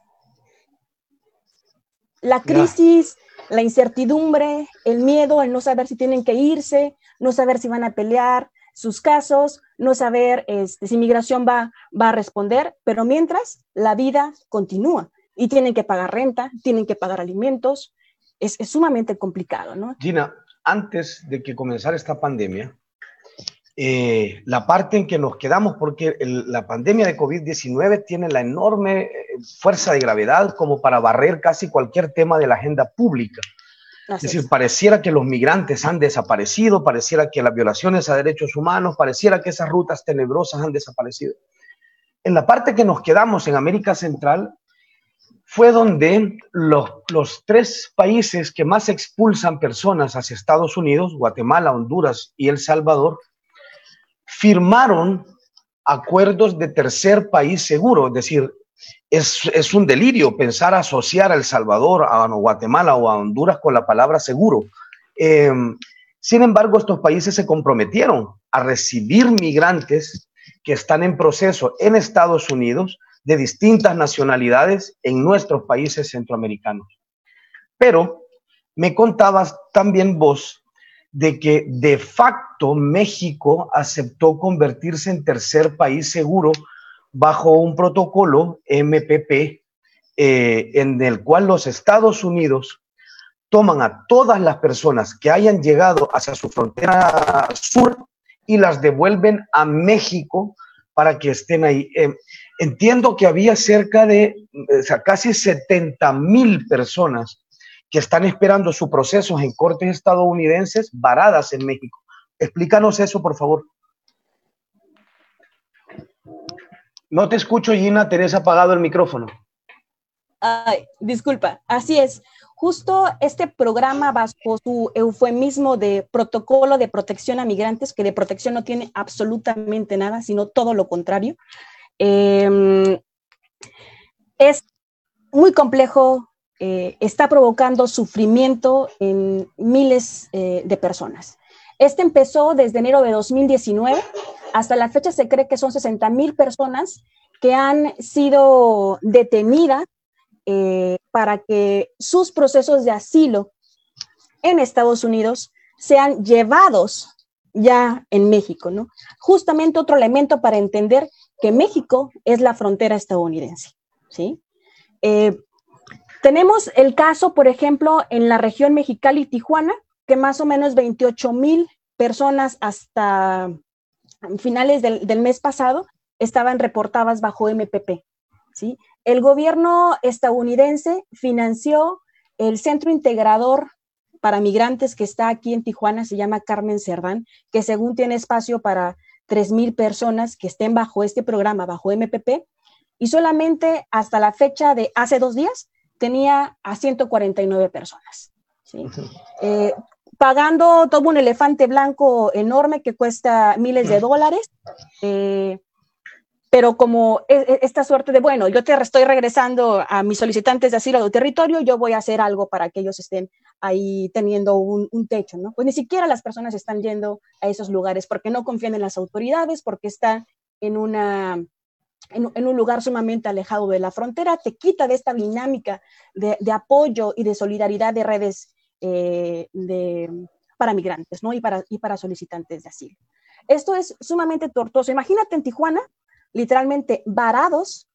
La crisis, la incertidumbre, el miedo, el no saber si tienen que irse, no saber si van a pelear sus casos, no saber este, si migración va, va a responder, pero mientras la vida continúa y tienen que pagar renta, tienen que pagar alimentos, es, es sumamente complicado, ¿no? Gina, antes de que comenzara esta pandemia, eh, la parte en que nos quedamos, porque la pandemia de COVID-19 tiene la enorme eh, fuerza de gravedad como para barrer casi cualquier tema de la agenda pública. Es decir, pareciera que los migrantes han desaparecido, pareciera que las violaciones a derechos humanos, pareciera que esas rutas tenebrosas han desaparecido. En la parte que nos quedamos en América Central fue donde los, los tres países que más expulsan personas hacia Estados Unidos, Guatemala, Honduras y El Salvador, firmaron acuerdos de tercer país seguro, es decir, es, un delirio pensar asociar a El Salvador, a Guatemala o a Honduras con la palabra seguro. Em, sin embargo, estos países se comprometieron a recibir migrantes que están en proceso en Estados Unidos de distintas nacionalidades en nuestros países centroamericanos. Pero me contabas también vos de que de facto México aceptó convertirse en tercer país seguro bajo un protocolo MPP eh, en el cual los Estados Unidos toman a todas las personas que hayan llegado hacia su frontera sur y las devuelven a México para que estén ahí. Eh, entiendo que había cerca de casi 70 mil personas que están esperando sus procesos en cortes estadounidenses varadas en México. Explícanos eso, por favor. No te escucho, Gina, tenés apagado el micrófono. Ay, disculpa, así es. Justo este programa bajo su eufemismo de protocolo de protección a migrantes, que de protección no tiene absolutamente nada, sino todo lo contrario, em, es muy complejo, eh, está provocando sufrimiento en miles eh, de personas. Este empezó desde enero de 2019. Hasta la fecha se cree que son 60 mil personas que han sido detenidas eh, para que sus procesos de asilo en Estados Unidos sean llevados ya en México, ¿no? Justamente otro elemento para entender que México es la frontera estadounidense, ¿sí? Tenemos el caso, por ejemplo, en la región Mexicali Tijuana, que más o menos 28 mil personas hasta finales del, mes pasado estaban reportadas bajo MPP. ¿sí? El gobierno estadounidense financió el centro integrador para migrantes que está aquí en Tijuana, se llama Carmen Cerdán, que según tiene espacio para 3 mil personas que estén bajo este programa, bajo MPP, y solamente hasta la fecha de hace dos días tenía a 149 personas. Eh, pagando todo un elefante blanco enorme que cuesta miles de dólares, eh, pero como e, e, esta suerte de, bueno, yo te estoy regresando a mis solicitantes de asilo de territorio, yo voy a hacer algo para que ellos estén ahí teniendo un, un, techo, ¿no? Pues ni siquiera las personas están yendo a esos lugares porque no confían en las autoridades, porque están en una en, un lugar sumamente alejado de la frontera, te quita de esta dinámica de, apoyo y de solidaridad de redes eh, para migrantes ¿no? y, para, y para solicitantes de asilo. Esto es sumamente tortuoso. Imagínate en Tijuana, literalmente varados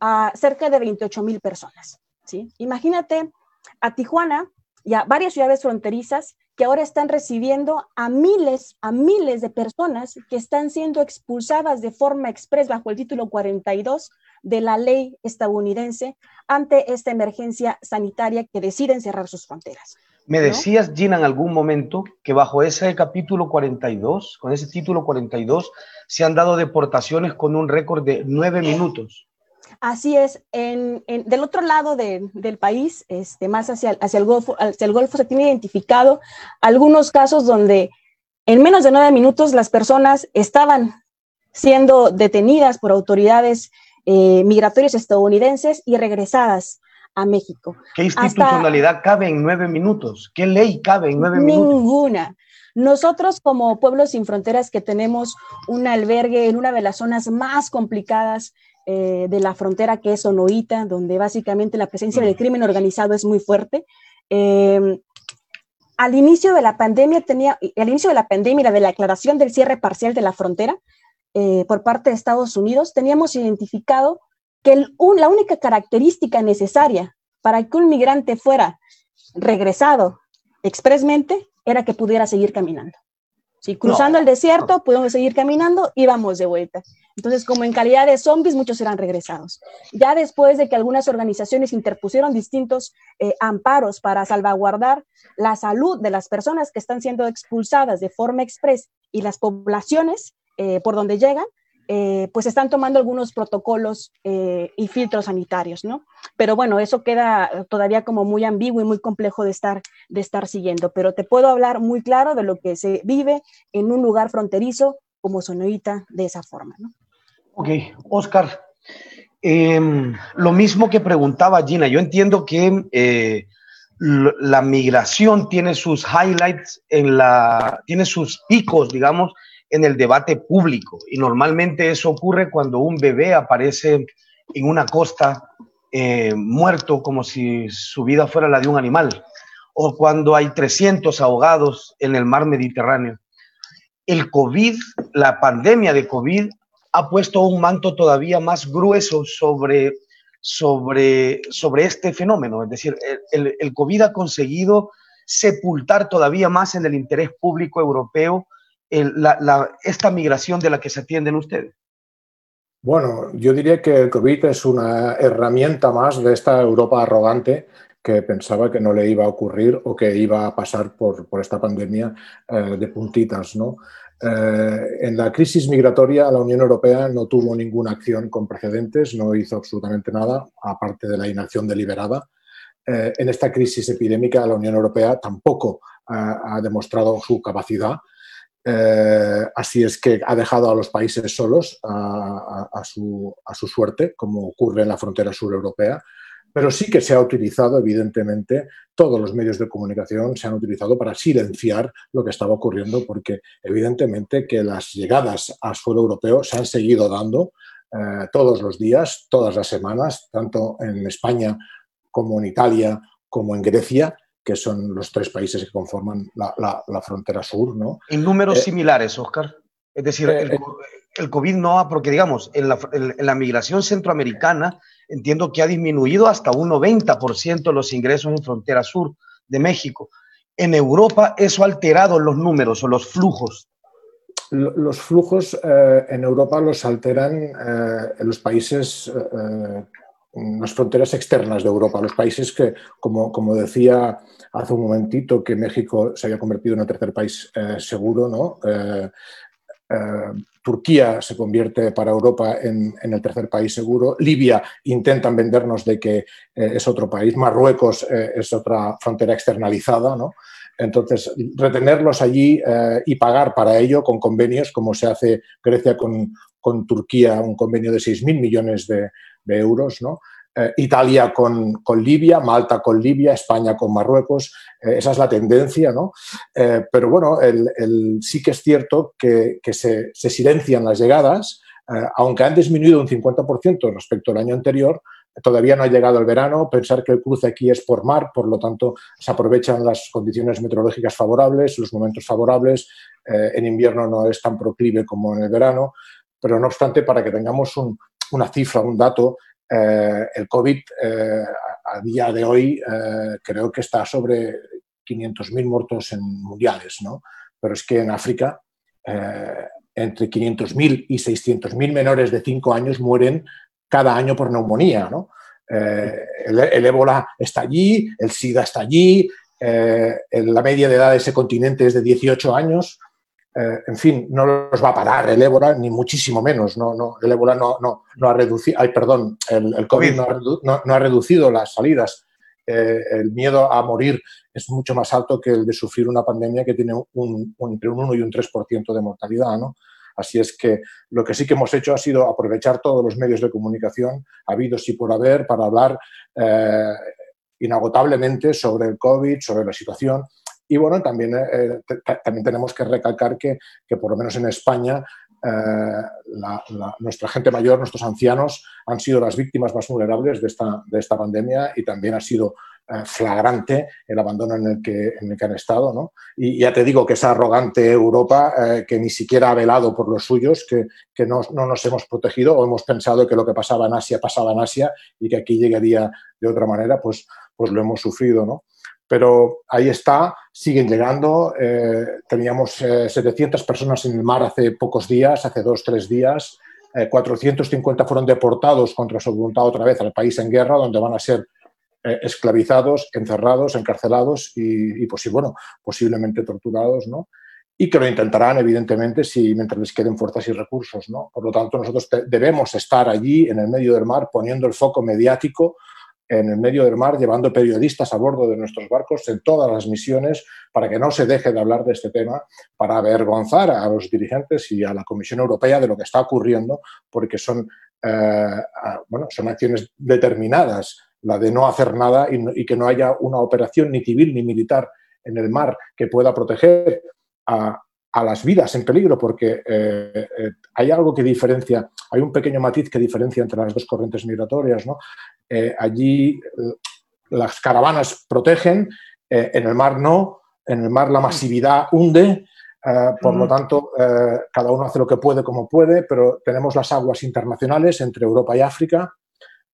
a cerca de 28 mil personas. ¿sí? Imagínate a Tijuana y a varias ciudades fronterizas que ahora están recibiendo a miles, a miles de personas que están siendo expulsadas de forma express bajo el título 42 de la ley estadounidense ante esta emergencia sanitaria que deciden cerrar sus fronteras. Me decías, Gina, en algún momento que bajo ese capítulo 42, con ese título 42, se han dado deportaciones con un récord de nueve minutos. Así es, en, del otro lado del país, este, más hacia, hacia, el Golfo, hacia el Golfo, se tiene identificado algunos casos donde en menos de nueve minutos las personas estaban siendo detenidas por autoridades eh, migratorias estadounidenses y regresadas a México. ¿Qué institucionalidad cabe en nueve minutos? ¿Qué ley cabe en nueve minutos? Ninguna. Nosotros como Pueblos Sin Fronteras que tenemos un albergue en una de las zonas más complicadas eh, de la frontera que es Sonoita, donde básicamente la presencia del crimen organizado es muy fuerte. Eh, al inicio de la pandemia tenía, al inicio de la pandemia, de la declaración del cierre parcial de la frontera eh, por parte de Estados Unidos, teníamos identificado que la única característica necesaria para que un migrante fuera regresado expresamente era que pudiera seguir caminando. Si cruzando el desierto, pudimos seguir caminando, íbamos de vuelta. Entonces, como en calidad de zombies, muchos eran regresados. Ya después de que algunas organizaciones interpusieron distintos eh, amparos para salvaguardar la salud de las personas que están siendo expulsadas de forma express y las poblaciones eh, por donde llegan, eh, pues están tomando algunos protocolos eh, y filtros sanitarios, ¿no? Pero bueno, eso queda todavía como muy ambiguo y muy complejo de estar, de estar siguiendo, pero te puedo hablar muy claro de lo que se vive en un lugar fronterizo como Sonoita de esa forma, ¿no? Ok, Oscar, em, lo mismo que preguntaba Gina, yo entiendo que eh, la migración tiene sus highlights en la, tiene sus picos, digamos, en el debate público. Y normalmente eso ocurre cuando un bebé aparece en una costa eh, muerto como si su vida fuera la de un animal, o cuando hay 300 ahogados en el mar Mediterráneo. El COVID, la pandemia de COVID, ha puesto un manto todavía más grueso sobre, sobre, sobre este fenómeno. Es decir, el, el COVID ha conseguido sepultar todavía más en el interés público europeo esta migración de la que se atienden ustedes? Bueno, yo diría que el COVID es una herramienta más de esta Europa arrogante que pensaba que no le iba a ocurrir o que iba a pasar por, esta pandemia eh, de puntitas. ¿no? Eh, en la crisis migratoria, la Unión Europea no tuvo ninguna acción con precedentes, no hizo absolutamente nada, aparte de la inacción deliberada. Eh, en esta crisis epidémica, la Unión Europea tampoco ha demostrado su capacidad eh, así es que ha dejado a los países solos a, su, suerte, como ocurre en la frontera sur europea, pero sí que se ha utilizado, evidentemente, todos los medios de comunicación se han utilizado para silenciar lo que estaba ocurriendo, porque evidentemente que las llegadas al suelo europeo se han seguido dando eh, todos los días, todas las semanas, tanto en España como en Italia, como en Grecia, que son los tres países que conforman la, frontera sur. ¿no? En números eh, similares, Oscar. Es decir, eh, eh, el, COVID no ha, porque digamos, en la, migración centroamericana entiendo que ha disminuido hasta un 90% los ingresos en frontera sur de México. En Europa eso ha alterado los números o los flujos. Los flujos en Europa los alteran en los países las fronteras externas de Europa, los países que, como, como, decía hace un momentito, que México se había convertido en el tercer país eh, seguro, ¿no? Eh, eh, Turquía se convierte para Europa en, el tercer país seguro. Libia intentan vendernos de que es otro país. Marruecos es otra frontera externalizada. ¿no? Entonces, retenerlos allí y pagar para ello con convenios, como se hace Grecia con, con Turquía, un convenio de 6.000 millones de, de euros, ¿no? Eh, Italia con, con, Libia, Malta con Libia, España con Marruecos, eh, esa es la tendencia, ¿no? Eh, pero bueno, sí que es cierto que, se, silencian las llegadas, aunque han disminuido un 50% respecto al año anterior, todavía no ha llegado el verano, pensar que el cruce aquí es por mar, por lo tanto se aprovechan las condiciones meteorológicas favorables, los momentos favorables, en invierno no es tan proclive como en el verano, pero no obstante, para que tengamos un, una cifra, un dato, eh, el COVID eh, a, día de hoy eh, creo que está sobre 500.000 muertos mundiales, ¿no? Pero es que en África entre 500.000 y 600.000 menores de 5 años mueren cada año por neumonía, ¿no? el, ébola está allí, el SIDA está allí, la media de edad de ese continente es de 18 años, eh, en fin, no los va a parar el ébola, ni muchísimo menos. No, no, el ébola no, no, no ha reducido, ay, perdón, el, COVID no ha, reducido las salidas. Eh, el miedo a morir es mucho más alto que el de sufrir una pandemia que tiene un, entre un 1 y un 3% de mortalidad. ¿no? Así es que lo que sí que hemos hecho ha sido aprovechar todos los medios de comunicación habidos y por haber para hablar eh, inagotablemente sobre el COVID, sobre la situación. Y bueno, también, eh, también tenemos que recalcar que, que, por lo menos en España, eh, nuestra gente mayor, nuestros ancianos, han sido las víctimas más vulnerables de esta, de esta pandemia y también ha sido eh, flagrante el abandono en el que, en el que han estado. ¿no? Y ya te digo que esa arrogante Europa eh, que ni siquiera ha velado por los suyos, que, que no, no, nos hemos protegido o hemos pensado que lo que pasaba en Asia pasaba en Asia y que aquí llegaría de otra manera, pues, pues lo hemos sufrido. ¿no? Pero ahí está, siguen llegando. Eh, teníamos 700 personas en el mar hace pocos días, hace dos, tres días. 450 fueron deportados contra su voluntad otra vez al país en guerra, donde van a ser eh, esclavizados, encerrados, encarcelados y, pues, posiblemente torturados, ¿no? Y que lo intentarán, evidentemente, si mientras les queden fuerzas y recursos, ¿no? Por lo tanto, nosotros debemos estar allí, en el medio del mar, poniendo el foco mediático en el medio del mar, llevando periodistas a bordo de nuestros barcos en todas las misiones para que no se deje de hablar de este tema, para avergonzar a los dirigentes y a la Comisión Europea de lo que está ocurriendo, porque son, eh, bueno, son acciones determinadas la de no hacer nada y, que no haya una operación ni civil ni militar en el mar que pueda proteger a, las vidas en peligro, porque eh, eh, hay algo que diferencia, hay un pequeño matiz que diferencia entre las dos corrientes migratorias. ¿no? Eh, allí las caravanas protegen, en el mar no, en el mar la masividad hunde, por lo tanto, cada uno hace lo que puede como puede, pero tenemos las aguas internacionales entre Europa y África,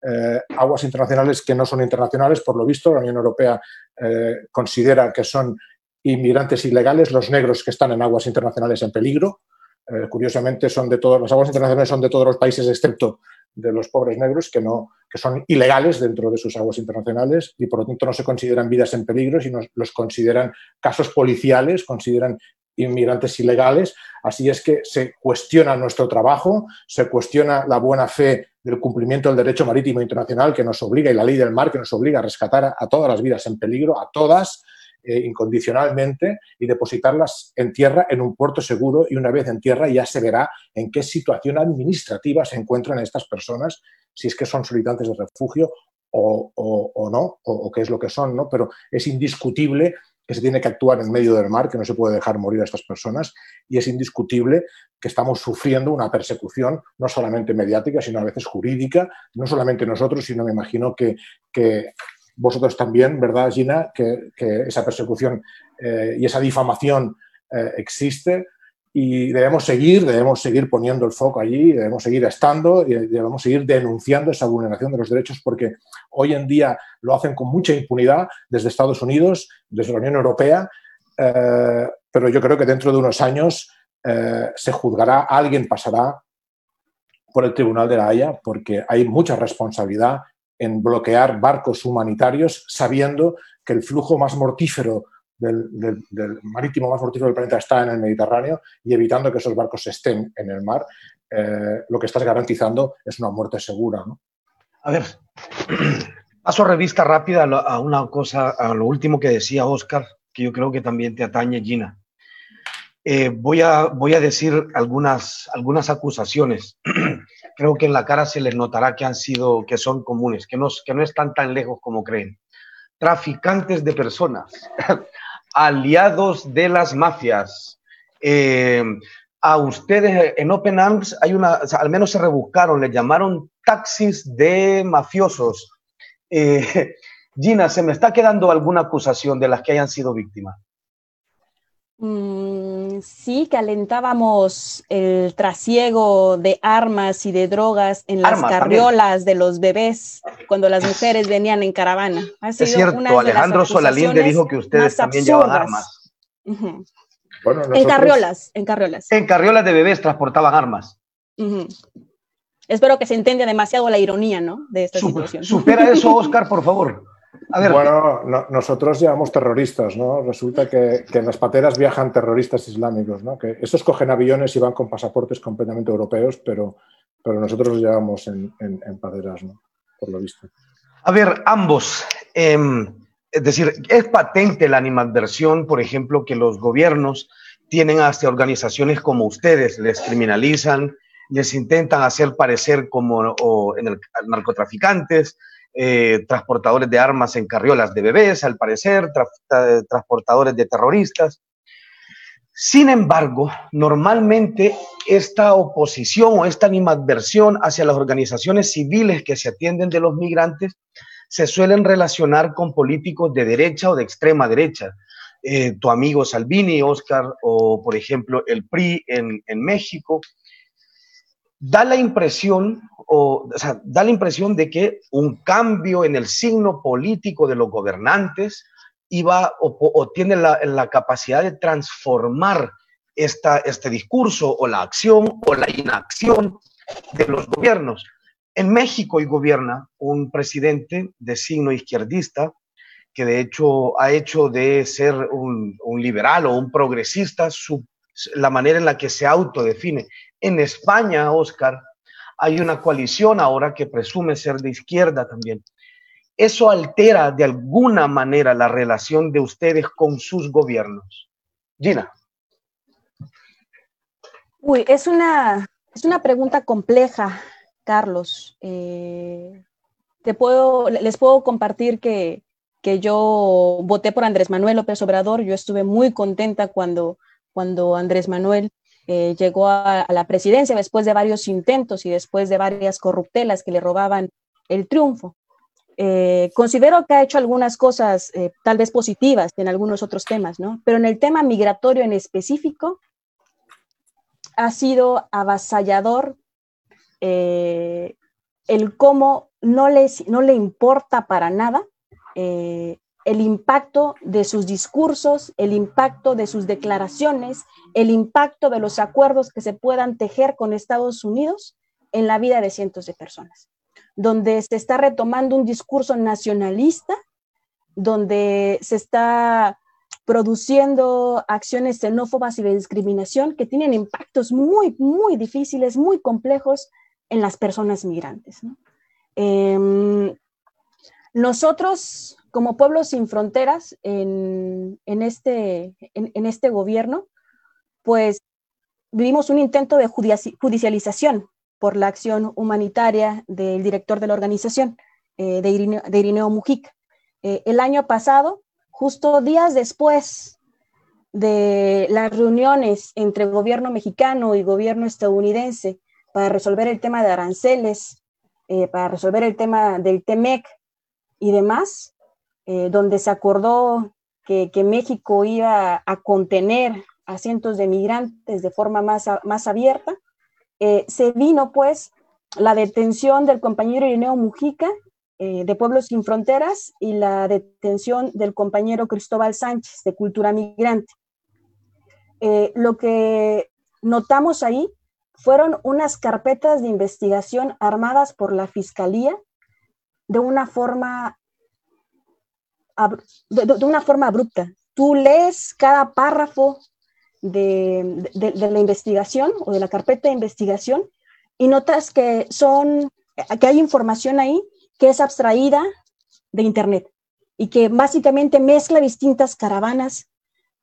eh, aguas internacionales que no son internacionales, por lo visto. La Unión Europea eh, considera que son inmigrantes ilegales los negros que están en aguas internacionales en peligro. Eh, curiosamente, son de todas las aguas internacionales son de todos los países excepto de los pobres negros que, no, que son ilegales dentro de sus aguas internacionales y por lo tanto no se consideran vidas en peligro, sino los consideran casos policiales, consideran inmigrantes ilegales. Así es que se cuestiona nuestro trabajo, se cuestiona la buena fe del cumplimiento del derecho marítimo internacional que nos obliga y la ley del mar que nos obliga a rescatar a, todas las vidas en peligro, a todas, eh, incondicionalmente y depositarlas en tierra en un puerto seguro y una vez en tierra ya se verá en qué situación administrativa se encuentran estas personas, si es que son solicitantes de refugio o, no, o, qué es lo que son, ¿no? Pero es indiscutible que se tiene que actuar en medio del mar, que no se puede dejar morir a estas personas, y es indiscutible que estamos sufriendo una persecución no solamente mediática, sino a veces jurídica, no solamente nosotros, sino me imagino que vosotros también, ¿verdad, Gina? Que, esa persecución eh, y esa difamación eh, existe y debemos seguir, debemos seguir poniendo el foco allí, debemos seguir estando y debemos seguir denunciando esa vulneración de los derechos porque hoy en día lo hacen con mucha impunidad desde Estados Unidos, desde la Unión Europea, eh, pero yo creo que dentro de unos años se juzgará, alguien pasará por el Tribunal de la Haya porque hay mucha responsabilidad en bloquear barcos humanitarios sabiendo que el flujo más mortífero del, marítimo más mortífero del planeta está en el Mediterráneo y evitando que esos barcos estén en el mar, eh, lo que estás garantizando es una muerte segura. ¿no? A ver, paso revista rápida a una cosa, a lo último que decía Oscar, que yo creo que también te atañe, Gina. Eh, voy, a, voy a decir algunas, algunas acusaciones. creo que en la cara se les notará que han sido, que son comunes, que no, que no están tan lejos como creen. Traficantes de personas, aliados de las mafias. Eh, a ustedes en Open Arms hay una, al menos se rebuscaron, le llamaron taxis de mafiosos. Eh, Gina, ¿se me está quedando alguna acusación de las que hayan sido víctimas? Mm, sí, que alentábamos el trasiego de armas y de drogas en las carriolas de los bebés cuando las mujeres venían en caravana. es cierto, Alejandro Solalinde dijo que ustedes también llevaban armas. En carriolas, en carriolas. En carriolas de bebés transportaban armas. Espero que se entienda demasiado la ironía, ¿no? De esta situación. Supera eso, Oscar, por favor. Bueno, nosotros llevamos terroristas, ¿no? Resulta que, en las pateras viajan terroristas islámicos, ¿no? Que estos cogen aviones y van con pasaportes completamente europeos, pero, pero nosotros los llevamos en, pateras, ¿no? Por lo visto. A ver, ambos. Em, es decir, es patente la animadversión, por ejemplo, que los gobiernos tienen hasta organizaciones como ustedes, les criminalizan, les intentan hacer parecer como en el, narcotraficantes, eh, transportadores de armas en carriolas de bebés, al parecer, transportadores de terroristas. Sin embargo, normalmente esta oposición o esta animadversión hacia las organizaciones civiles que se atienden de los migrantes se suelen relacionar con políticos de derecha o de extrema derecha. Eh, tu amigo Salvini, Oscar, o por ejemplo el PRI en, en México, da la impresión, o, da la impresión de que un cambio en el signo político de los gobernantes iba o, tiene la, la, capacidad de transformar esta, este discurso o la acción o la inacción de los gobiernos. En México hoy gobierna un presidente de signo izquierdista que de hecho ha hecho de ser un, un liberal o un progresista su, la manera en la que se autodefine. En España, Oscar, hay una coalición ahora que presume ser de izquierda también. ¿Eso altera de alguna manera la relación de ustedes con sus gobiernos? Gina. Uy, es una, es una pregunta compleja, Carlos. Eh, te puedo, les puedo compartir que, que yo voté por Andrés Manuel López Obrador. Yo estuve muy contenta cuando, cuando Andrés Manuel eh, llegó a, la presidencia después de varios intentos y después de varias corruptelas que le robaban el triunfo. Eh, considero que ha hecho algunas cosas eh, tal vez positivas en algunos otros temas, ¿no? Pero en el tema migratorio en específico, ha sido avasallador el cómo no, les, no le importa para nada el impacto de sus discursos, el impacto de sus declaraciones, el impacto de los acuerdos que se puedan tejer con Estados Unidos en la vida de cientos de personas, donde se está retomando un discurso nacionalista, donde se está produciendo acciones xenófobas y de discriminación que tienen impactos muy, muy difíciles, muy complejos en las personas migrantes. Em, nosotros como Pueblos Sin Fronteras en, este, en, este gobierno, pues vivimos un intento de judicialización por la acción humanitaria del director de la organización, eh, de, Irineo, Mujica. Eh, el año pasado, justo días después de las reuniones entre gobierno mexicano y gobierno estadounidense para resolver el tema de aranceles, eh, para resolver el tema del TEMEC y demás, eh, donde se acordó que, México iba a contener a cientos de migrantes de forma más, más abierta, eh, se vino pues la detención del compañero Irineo Mujica eh, de Pueblos Sin Fronteras y la detención del compañero Cristóbal Sánchez de Cultura Migrante. lo que notamos ahí fueron unas carpetas de investigación armadas por la Fiscalía de una forma de, una forma abrupta. Tú lees cada párrafo de, la investigación o de la carpeta de investigación y notas que son, que hay información ahí que es abstraída de Internet y que básicamente mezcla distintas caravanas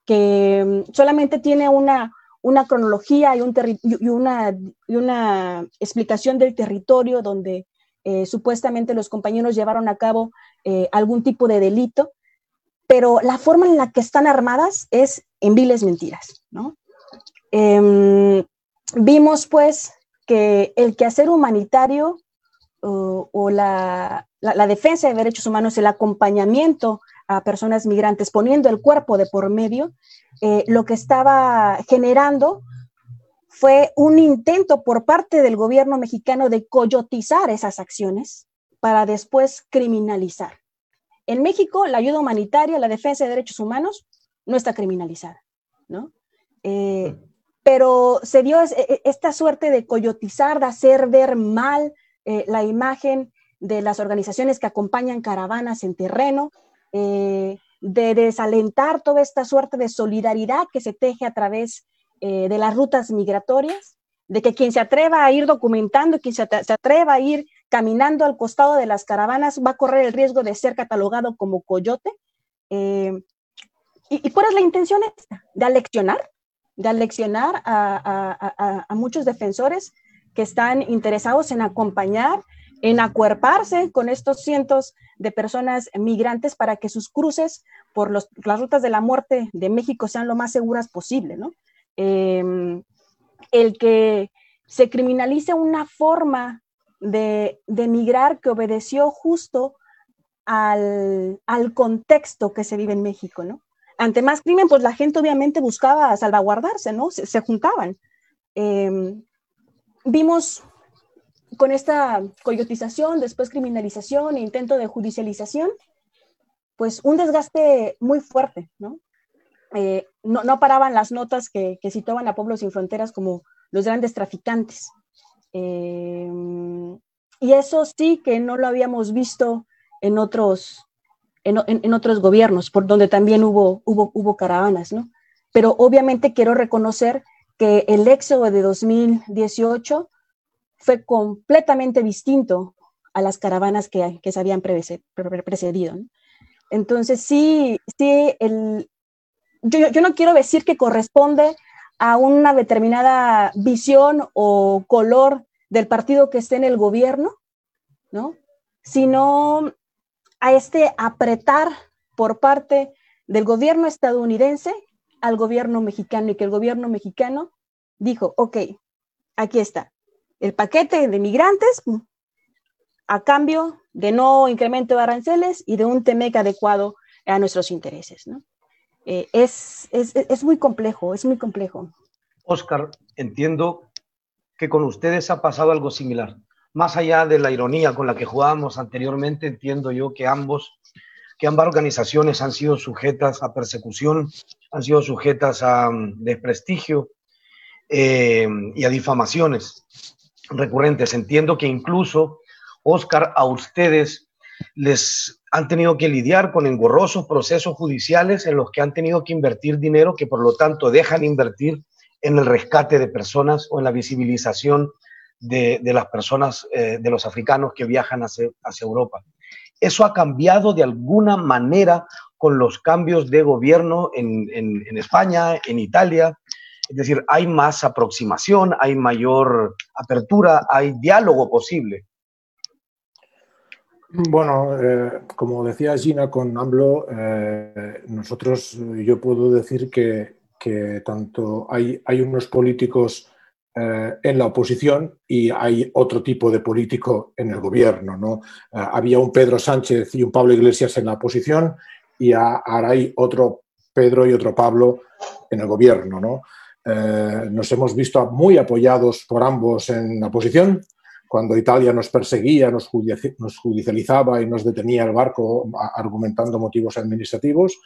que mm, solamente tiene una, una cronología y, un y, una, y una explicación del territorio donde eh, supuestamente los compañeros llevaron a cabo eh, algún tipo de delito, pero la forma en la que están armadas es en viles mentiras, ¿no? Em, vimos pues que el quehacer humanitario o la, defensa de derechos humanos, el acompañamiento a personas migrantes, poniendo el cuerpo de por medio, eh, lo que estaba generando fue un intento por parte del gobierno mexicano de coyotizar esas acciones para después criminalizar. En México, la ayuda humanitaria, la defensa de derechos humanos, no está criminalizada, ¿no? Eh, pero se dio e, e, esta suerte de coyotizar, de hacer ver mal eh, la imagen de las organizaciones que acompañan caravanas en terreno, eh, de desalentar toda esta suerte de solidaridad que se teje a través de las rutas migratorias, de que quien se atreva a ir documentando, quien se, atreva a ir caminando al costado de las caravanas va a correr el riesgo de ser catalogado como coyote. Eh, ¿y, cuál es la intención esta? De aleccionar, de aleccionar a, muchos defensores que están interesados en acompañar, en acuerparse con estos cientos de personas migrantes para que sus cruces por las rutas de la muerte de México sean lo más seguras posible, ¿no? Em, el que se criminalice una forma de, de migrar que obedeció justo al, contexto que se vive en México, ¿no? Ante más crimen, pues la gente obviamente buscaba salvaguardarse, ¿no? Se, juntaban. Em, vimos con esta coyotización, después criminalización, intento de judicialización, pues un desgaste muy fuerte, ¿no? Eh, no, paraban las notas que, que, citaban a Pueblos sin Fronteras como los grandes traficantes. Em, y eso sí que no lo habíamos visto en otros, en, otros gobiernos, por donde también hubo, hubo, hubo caravanas, ¿no? Pero obviamente quiero reconocer que el éxodo de 2018 fue completamente distinto a las caravanas que, que se habían precedido. Entonces, sí, sí, el, yo, yo, no quiero decir que corresponde a una determinada visión o color del partido que esté en el gobierno, ¿no? Sino a este apretar por parte del gobierno estadounidense al gobierno mexicano y que el gobierno mexicano dijo, ok, aquí está, el paquete de migrantes a cambio de no incremento de aranceles y de un TEMEC adecuado a nuestros intereses. ¿no? Eh, es, es, es muy complejo, es muy complejo. Oscar, entiendo que con ustedes ha pasado algo similar más allá de la ironía con la que jugábamos anteriormente, entiendo yo que ambos, que ambas organizaciones han sido sujetas a persecución, han sido sujetas a mm, desprestigio eh, y a difamaciones recurrentes. Entiendo que incluso, Oscar, a ustedes les han tenido que lidiar con engorrosos procesos judiciales en los que han tenido que invertir dinero que por lo tanto dejan invertir en el rescate de personas o en la visibilización de, las personas, eh, de los africanos que viajan hacia, Europa. ¿Eso ha cambiado de alguna manera con los cambios de gobierno en, España, en Italia? Es decir, hay más aproximación, hay mayor apertura, hay diálogo posible. Bueno, eh, como decía Gina con AMLO, eh, nosotros, yo puedo decir que, tanto hay, hay unos políticos eh, en la oposición y hay otro tipo de político en el gobierno. ¿no? Había un Pedro Sánchez y un Pablo Iglesias en la oposición y ahora hay otro Pedro y otro Pablo en el gobierno. ¿no? Nos hemos visto muy apoyados por ambos en la oposición. Cuando Italia nos perseguía, nos, judicializaba y nos detenía el barco argumentando motivos administrativos,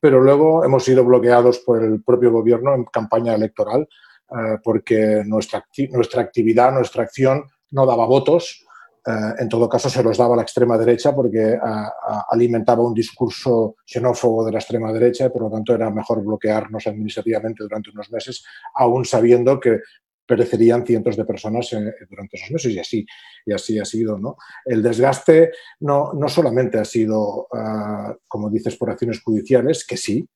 pero luego hemos sido bloqueados por el propio gobierno en campaña electoral eh, porque nuestra, nuestra actividad, nuestra acción no daba votos. Eh, en todo caso, se los daba la extrema derecha porque eh, alimentaba un discurso xenófobo de la extrema derecha y por lo tanto era mejor bloquearnos administrativamente durante unos meses, aún sabiendo que perecerían cientos de personas durante esos meses y así, y así ha sido. ¿no? El desgaste no, no solamente ha sido, como dices, por acciones judiciales, que sí,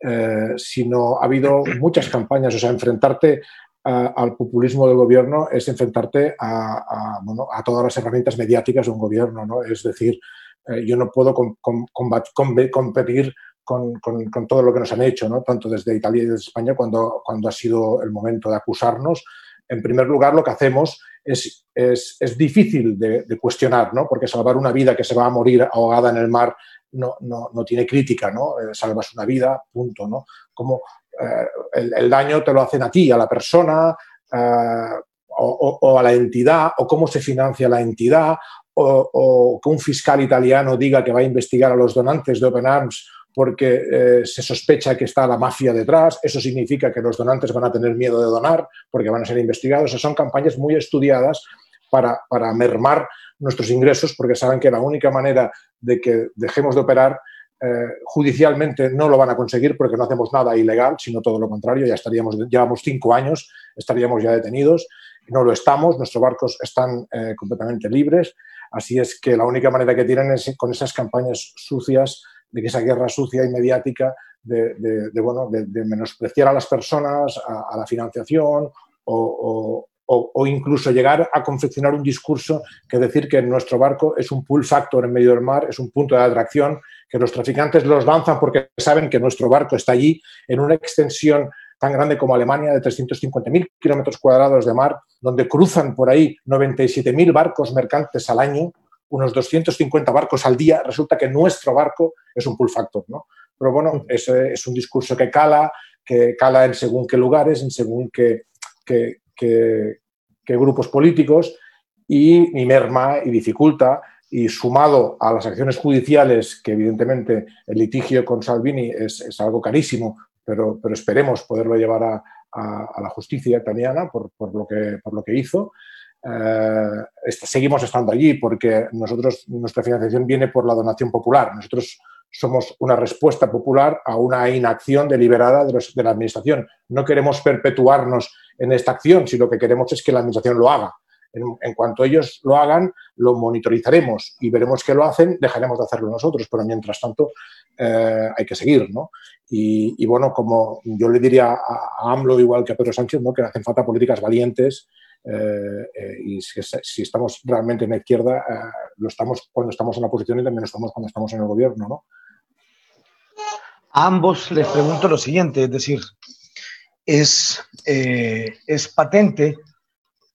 eh, sino ha habido muchas campañas. O sea, enfrentarte al populismo del gobierno es enfrentarte a, todas las herramientas mediáticas de un gobierno. ¿no? Es decir, eh, yo no puedo competir con, todo lo que nos han hecho, ¿no? tanto desde Italia y desde España, cuando, cuando ha sido el momento de acusarnos. En primer lugar, lo que hacemos es, es, difícil de, de, cuestionar, ¿no? porque salvar una vida que se va a morir ahogada en el mar no, no, no tiene crítica, ¿no? Eh, salvas una vida, punto, ¿no? Como eh, el, daño te lo hacen a ti, a la persona, eh, o, a la entidad, o cómo se financia la entidad, o, que un fiscal italiano diga que va a investigar a los donantes de Open Arms porque se sospecha que está la mafia detrás, eso significa que los donantes van a tener miedo de donar porque van a ser investigados. son campañas muy estudiadas para, para mermar nuestros ingresos porque saben que la única manera de que dejemos de operar eh, judicialmente no lo van a conseguir porque no hacemos nada ilegal, sino todo lo contrario, ya estaríamos, llevamos cinco años, estaríamos ya detenidos, no lo estamos, nuestros barcos están eh, completamente libres, así es que la única manera que tienen es con esas campañas sucias de esa guerra sucia y mediática de, bueno, de, menospreciar a las personas, a, la financiación o, o, incluso llegar a confeccionar un discurso que decir que nuestro barco es un pull factor en medio del mar, es un punto de atracción, que los traficantes los lanzan porque saben que nuestro barco está allí en una extensión tan grande como Alemania, de 350.000 kilómetros cuadrados de mar, donde cruzan por ahí 97.000 barcos mercantes al año, unos 250 barcos al día, resulta que nuestro barco es un pull factor, ¿no? Pero bueno, ese es un discurso que cala, que cala en según qué lugares, en según qué, que, grupos políticos y, merma y dificulta y sumado a las acciones judiciales, que evidentemente el litigio con Salvini es, algo carísimo, pero, pero, esperemos poderlo llevar a, la justicia italiana por, lo, que, por lo que hizo. Eh, seguimos estando allí porque nosotros, nuestra financiación viene por la donación popular. Nosotros somos una respuesta popular a una inacción deliberada de, de la Administración. No queremos perpetuarnos en esta acción, si lo que queremos es que la Administración lo haga. En, cuanto ellos lo hagan, lo monitorizaremos y veremos que lo hacen, dejaremos de hacerlo nosotros, pero mientras tanto eh, hay que seguir. ¿no? Y, bueno, como yo le diría a, AMLO, igual que a Pedro Sánchez, ¿no? que hacen falta políticas valientes y si, estamos realmente en la izquierda, lo estamos cuando estamos en la oposición y también lo estamos cuando estamos en el gobierno. ¿no? A ambos les pregunto lo siguiente, es decir, es, eh, es patente,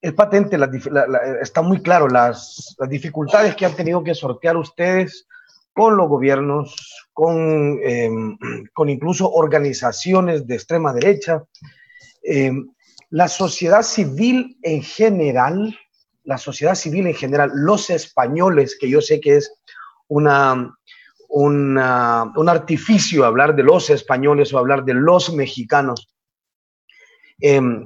es patente, está muy claro las, las, dificultades que han tenido que sortear ustedes con los gobiernos, con, em, con incluso organizaciones de extrema derecha. Em, la sociedad civil en general, la sociedad civil en general, los españoles, que yo sé que es una, una, un artificio hablar de los españoles o hablar de los mexicanos, Em,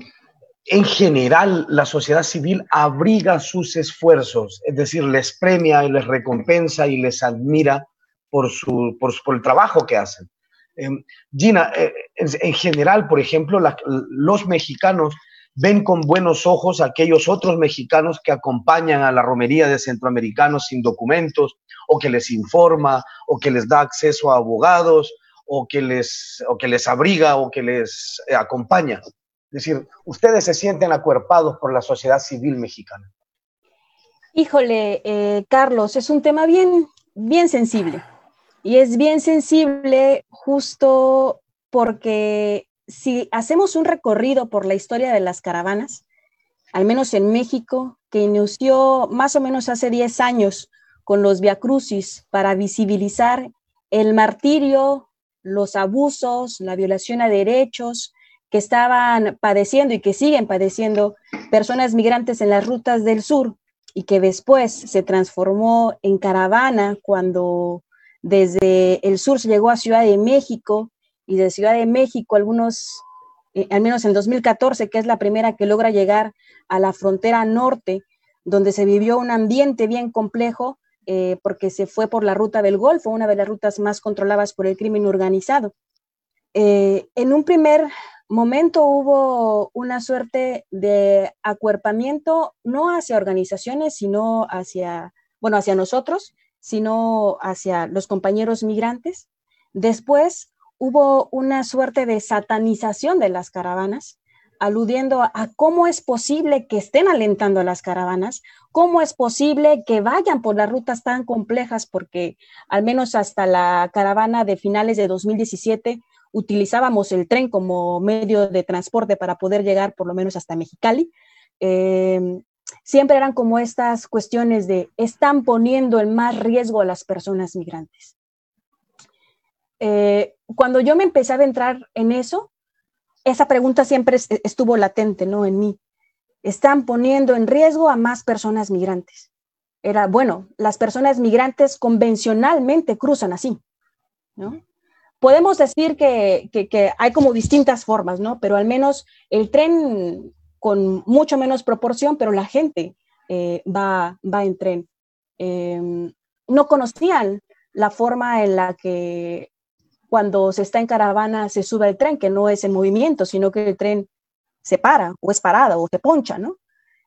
en general, la sociedad civil abriga sus esfuerzos, es decir, les premia y les recompensa y les admira por, su, por, el trabajo que hacen. Em, Gina, eh, en, general, por ejemplo, los mexicanos ven con buenos ojos a aquellos otros mexicanos que acompañan a la romería de centroamericanos sin documentos, o que les informa, o que les da acceso a abogados, o que les, o que les abriga, o que les eh, acompaña. Es decir, ustedes se sienten acuerpados por la sociedad civil mexicana. Híjole, eh, Carlos, es un tema bien, bien sensible. Y es bien sensible justo porque si hacemos un recorrido por la historia de las caravanas, al menos en México, que inició más o menos hace 10 años con los Via Crucis para visibilizar el martirio, los abusos, la violación a derechos, que estaban padeciendo y que siguen padeciendo personas migrantes en las rutas del sur y que después se transformó en caravana cuando desde el sur llegó a Ciudad de México y de Ciudad de México algunos, eh, al menos en 2014, que es la primera que logra llegar a la frontera norte, donde se vivió un ambiente bien complejo eh, porque se fue por la ruta del Golfo, una de las rutas más controladas por el crimen organizado. Eh, en un primer momento hubo una suerte de acuerpamiento, no hacia organizaciones, sino hacia, bueno, hacia nosotros, sino hacia los compañeros migrantes. Después hubo una suerte de satanización de las caravanas, aludiendo a, cómo es posible que estén alentando a las caravanas, cómo es posible que vayan por las rutas tan complejas, porque al menos hasta la caravana de finales de 2017 utilizábamos el tren como medio de transporte para poder llegar por lo menos hasta Mexicali. Em, siempre eran como estas cuestiones de están poniendo en más riesgo a las personas migrantes. Eh, cuando yo me empecé a adentrar en eso, esa pregunta siempre estuvo latente, ¿no? En mí. Están poniendo en riesgo a más personas migrantes. Era, bueno, las personas migrantes convencionalmente cruzan así, ¿no? podemos decir que, hay como distintas formas, ¿no? Pero al menos el tren con mucho menos proporción, pero la gente eh, va, va en tren. Em, no conocían la forma en la que cuando se está en caravana se sube el tren, que no es en movimiento, sino que el tren se para o es parado o se poncha, ¿no?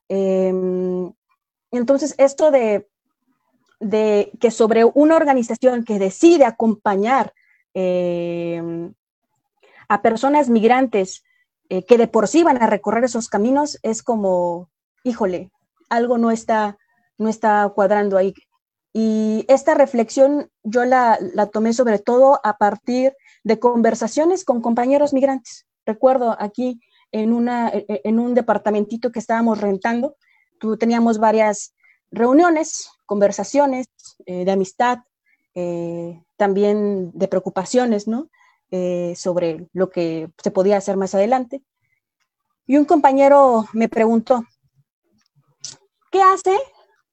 Em, entonces, esto de que sobre una organización que decide acompañar eh, a personas migrantes eh, que de por sí van a recorrer esos caminos, es como, híjole, algo no está, no está cuadrando ahí. Y esta reflexión yo la, tomé sobre todo a partir de conversaciones con compañeros migrantes. Recuerdo aquí en, una, e, e, un departamentito que estábamos rentando, tú, teníamos varias reuniones, conversaciones eh, de amistad, eh, también de preocupaciones, ¿no? Eh, sobre lo que se podía hacer más adelante. Y un compañero me preguntó, ¿qué hace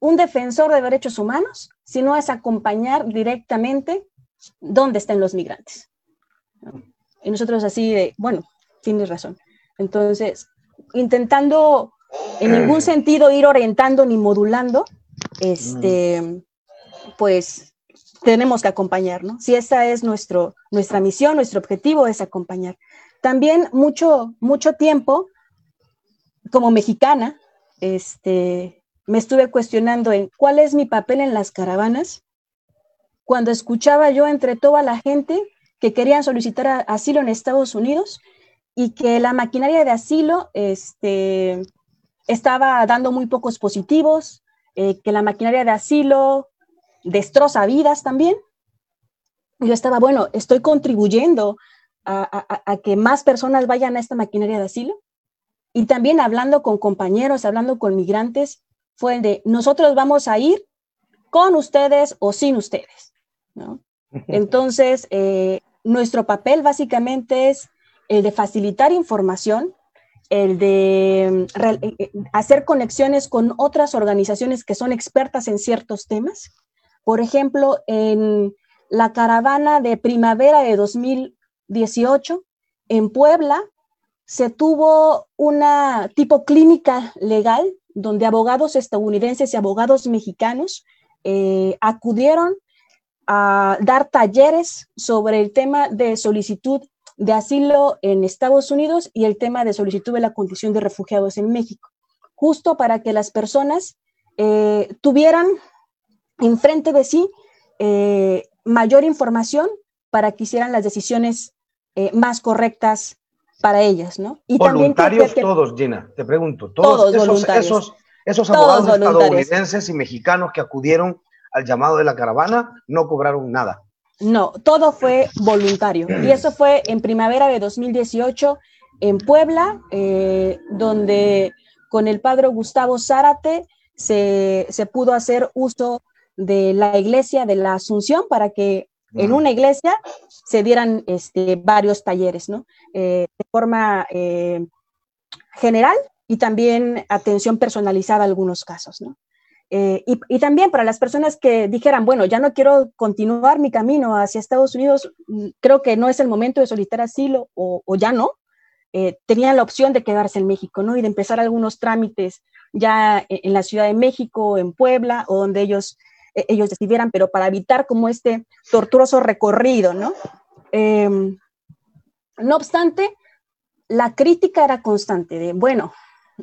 un defensor de derechos humanos si no es acompañar directamente dónde están los migrantes? Y nosotros así de, bueno, tienes razón. Entonces, intentando en ningún sentido ir orientando ni modulando, este, pues tenemos que acompañar, ¿no? Si esa es nuestro, nuestra misión, nuestro objetivo es acompañar. También mucho, mucho tiempo, como mexicana, este, me estuve cuestionando en cuál es mi papel en las caravanas, cuando escuchaba yo entre toda la gente que querían solicitar asilo en Estados Unidos y que la maquinaria de asilo este, estaba dando muy pocos positivos, eh, que la maquinaria de asilo destroza vidas también. Yo estaba, bueno, estoy contribuyendo a, que más personas vayan a esta maquinaria de asilo. Y también hablando con compañeros, hablando con migrantes, fue el de nosotros vamos a ir con ustedes o sin ustedes. Entonces, eh, nuestro papel básicamente es el de facilitar información, el de eh, eh, hacer conexiones con otras organizaciones que son expertas en ciertos temas. Por ejemplo, en la caravana de primavera de 2018, en Puebla, se tuvo una tipo clínica legal donde abogados estadounidenses y abogados mexicanos eh, acudieron a dar talleres sobre el tema de solicitud de asilo en Estados Unidos y el tema de solicitud de la condición de refugiados en México, justo para que las personas eh, tuvieran enfrente de sí eh, mayor información para que hicieran las decisiones eh, más correctas para ellas, ¿no? Y voluntarios todos, Gina, te pregunto, todos, esos, esos, abogados estadounidenses y mexicanos que acudieron al llamado de la caravana no cobraron nada. No, todo fue voluntario. Y eso fue en primavera de 2018 en Puebla, eh, donde con el padre Gustavo Zárate se, pudo hacer uso de la iglesia de la Asunción para que en una iglesia se dieran este, varios talleres, ¿no? Eh, de forma eh, general y también atención personalizada a algunos casos, ¿no? Eh, y, también para las personas que dijeran, bueno, ya no quiero continuar mi camino hacia Estados Unidos, mm, creo que no es el momento de solicitar asilo o, ya no, tenían la opción de quedarse en México, ¿no? Y de empezar algunos trámites ya e, en, la Ciudad de México, en Puebla, o donde ellos, ellos decidieran, pero para evitar como este tortuoso recorrido, ¿no? Em, no obstante, la crítica era constante de, bueno,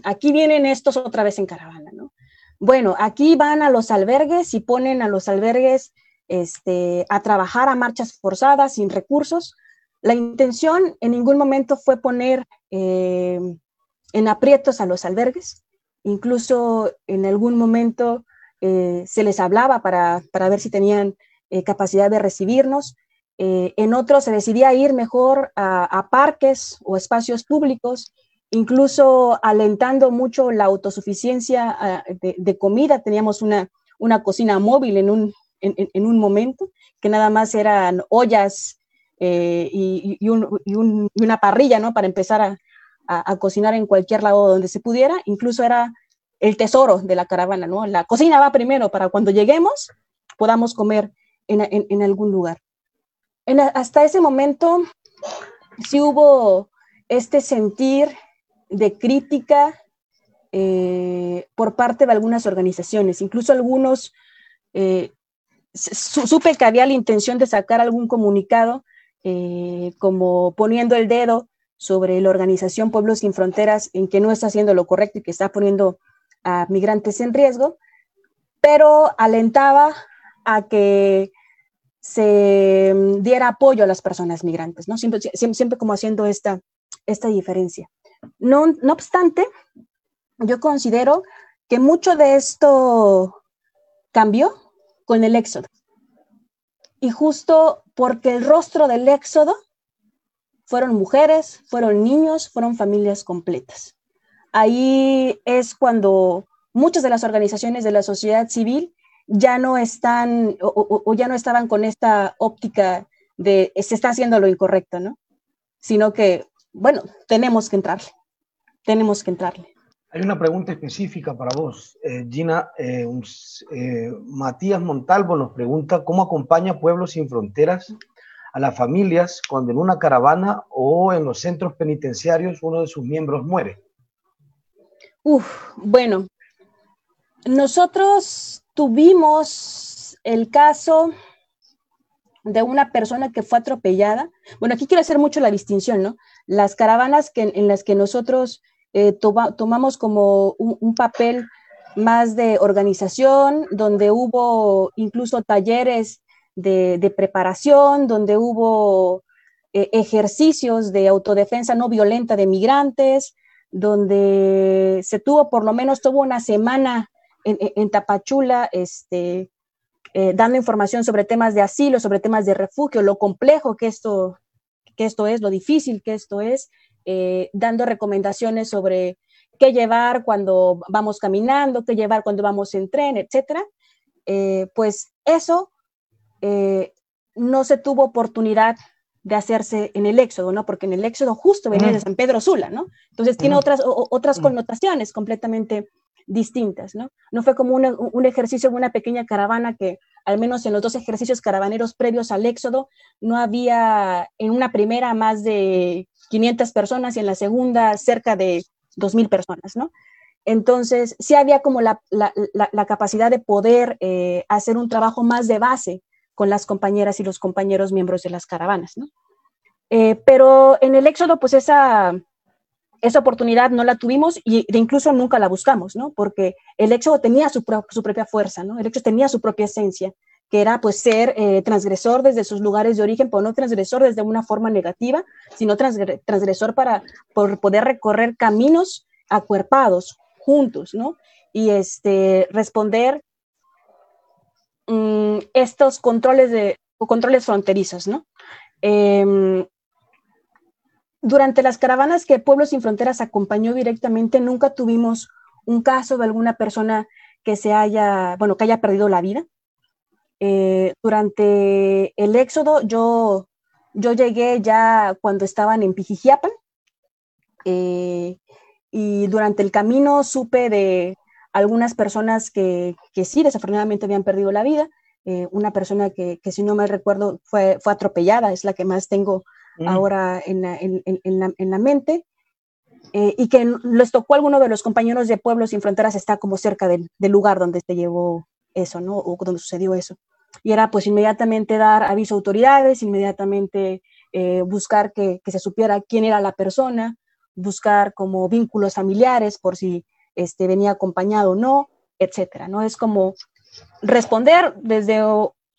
aquí vienen estos otra vez en caravana, ¿no? Bueno, aquí van a los albergues y ponen a los albergues este, a trabajar a marchas forzadas, sin recursos. La intención en ningún momento fue poner eh, en aprietos a los albergues. Incluso en algún momento eh, se les hablaba para, ver si tenían eh, capacidad de recibirnos. en otros se decidía ir mejor a parques o espacios públicos incluso alentando mucho la autosuficiencia ah, de, comida. Teníamos una, una cocina móvil en un, en, un, momento, que nada más eran ollas eh, y, y, una parrilla, ¿no? Para empezar a, a, cocinar en cualquier lado donde se pudiera. Incluso era el tesoro de la caravana, ¿no? La cocina va primero para cuando lleguemos podamos comer en, en algún lugar. hasta ese momento sí hubo este sentir de crítica eh, por parte de algunas organizaciones, incluso algunos, eh, supe que había la intención de sacar algún comunicado eh, como poniendo el dedo sobre la organización Pueblos Sin Fronteras en que no está haciendo lo correcto y que está poniendo a migrantes en riesgo, pero alentaba a que se diera apoyo a las personas migrantes, ¿no? Siempre, siempre, como haciendo esta, esta diferencia. No, no obstante, yo considero que mucho de esto cambió con el éxodo. Y justo porque el rostro del éxodo fueron mujeres, fueron niños, fueron familias completas. Ahí es cuando muchas de las organizaciones de la sociedad civil ya no están o, ya no estaban con esta óptica de se está haciendo lo incorrecto, ¿no? Sino que, bueno, tenemos que entrarle, tenemos que entrarle. Hay una pregunta específica para vos, eh, Gina. Eh, eh, Matías Montalvo nos pregunta cómo acompaña Pueblos Sin Fronteras a las familias cuando en una caravana o en los centros penitenciarios uno de sus miembros muere. Uf, bueno, nosotros tuvimos el caso de una persona que fue atropellada. Bueno, aquí quiero hacer mucho la distinción, ¿no? Las caravanas que, en las que nosotros eh, tomamos como un, papel más de organización, donde hubo incluso talleres de, preparación, donde hubo eh, ejercicios de autodefensa no violenta de migrantes, donde se tuvo por lo menos, tuvo una semana en, Tapachula, este, eh, dando información sobre temas de asilo, sobre temas de refugio, lo complejo que esto, que esto es, lo difícil que esto es, eh, dando recomendaciones sobre qué llevar cuando vamos caminando, qué llevar cuando vamos en tren, etcétera. Eh, pues eso no se tuvo oportunidad de hacerse en el Éxodo, ¿no? Porque en el Éxodo justo venía de San Pedro Sula, ¿no? Entonces tiene otras, otras connotaciones completamente distintas, ¿no? No fue como un ejercicio, una pequeña caravana que, al menos en los dos ejercicios caravaneros previos al éxodo, no había en una primera más de 500 personas y en la segunda cerca de 2.000 personas, ¿no? Entonces, sí había como la, capacidad de poder eh, hacer un trabajo más de base con las compañeras y los compañeros miembros de las caravanas, ¿no? Eh, pero en el éxodo, pues esa, esa oportunidad no la tuvimos y incluso nunca la buscamos, ¿no? Porque el éxodo tenía su, propia fuerza, ¿no? El éxodo tenía su propia esencia, que era pues ser eh, transgresor desde sus lugares de origen, pero no transgresor desde una forma negativa, sino transgresor para por poder recorrer caminos acuerpados, juntos, ¿no? Y este, responder mm, estos controles, de, controles fronterizos, ¿no? Em, durante las caravanas que Pueblos Sin Fronteras acompañó directamente, nunca tuvimos un caso de alguna persona que se haya, bueno, que haya perdido la vida. Eh, durante el éxodo, yo, yo llegué ya cuando estaban en Pijijiapan, eh, y durante el camino supe de algunas personas que, que sí, desafortunadamente habían perdido la vida. Eh, una persona que, que, si no me recuerdo, fue, fue atropellada, es la que más tengo Mm. ahora en la, en, la, en la mente, eh, y que les tocó a alguno de los compañeros de Pueblos Sin Fronteras está como cerca del, del, lugar donde se llevó eso, ¿no? O donde sucedió eso. Y era pues inmediatamente dar aviso a autoridades, inmediatamente eh, buscar que, que, se supiera quién era la persona, buscar como vínculos familiares por si este, venía acompañado o no, etcétera, ¿no? Es como responder desde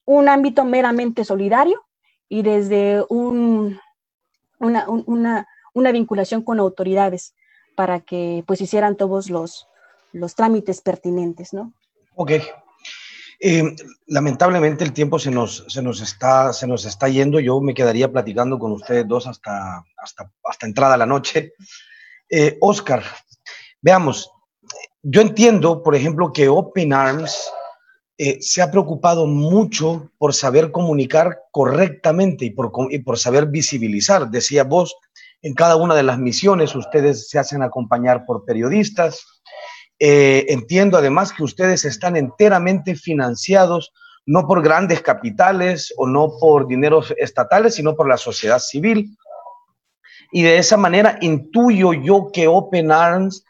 un ámbito meramente solidario y desde un, una, una, una vinculación con autoridades para que pues hicieran todos los, los trámites pertinentes, ¿no? Ok. Eh, lamentablemente el tiempo se nos, se, nos está, se nos está yendo. Yo me quedaría platicando con ustedes dos hasta, hasta, hasta entrada la noche. Eh, Oscar, veamos, yo entiendo, por ejemplo, que Open Arms eh, se ha preocupado mucho por saber comunicar correctamente y por, por saber visibilizar. Decía vos, en cada una de las misiones ustedes se hacen acompañar por periodistas. Eh, entiendo además que ustedes están enteramente financiados no por grandes capitales o no por dineros estatales, sino por la sociedad civil. Y de esa manera intuyo yo que Open Arms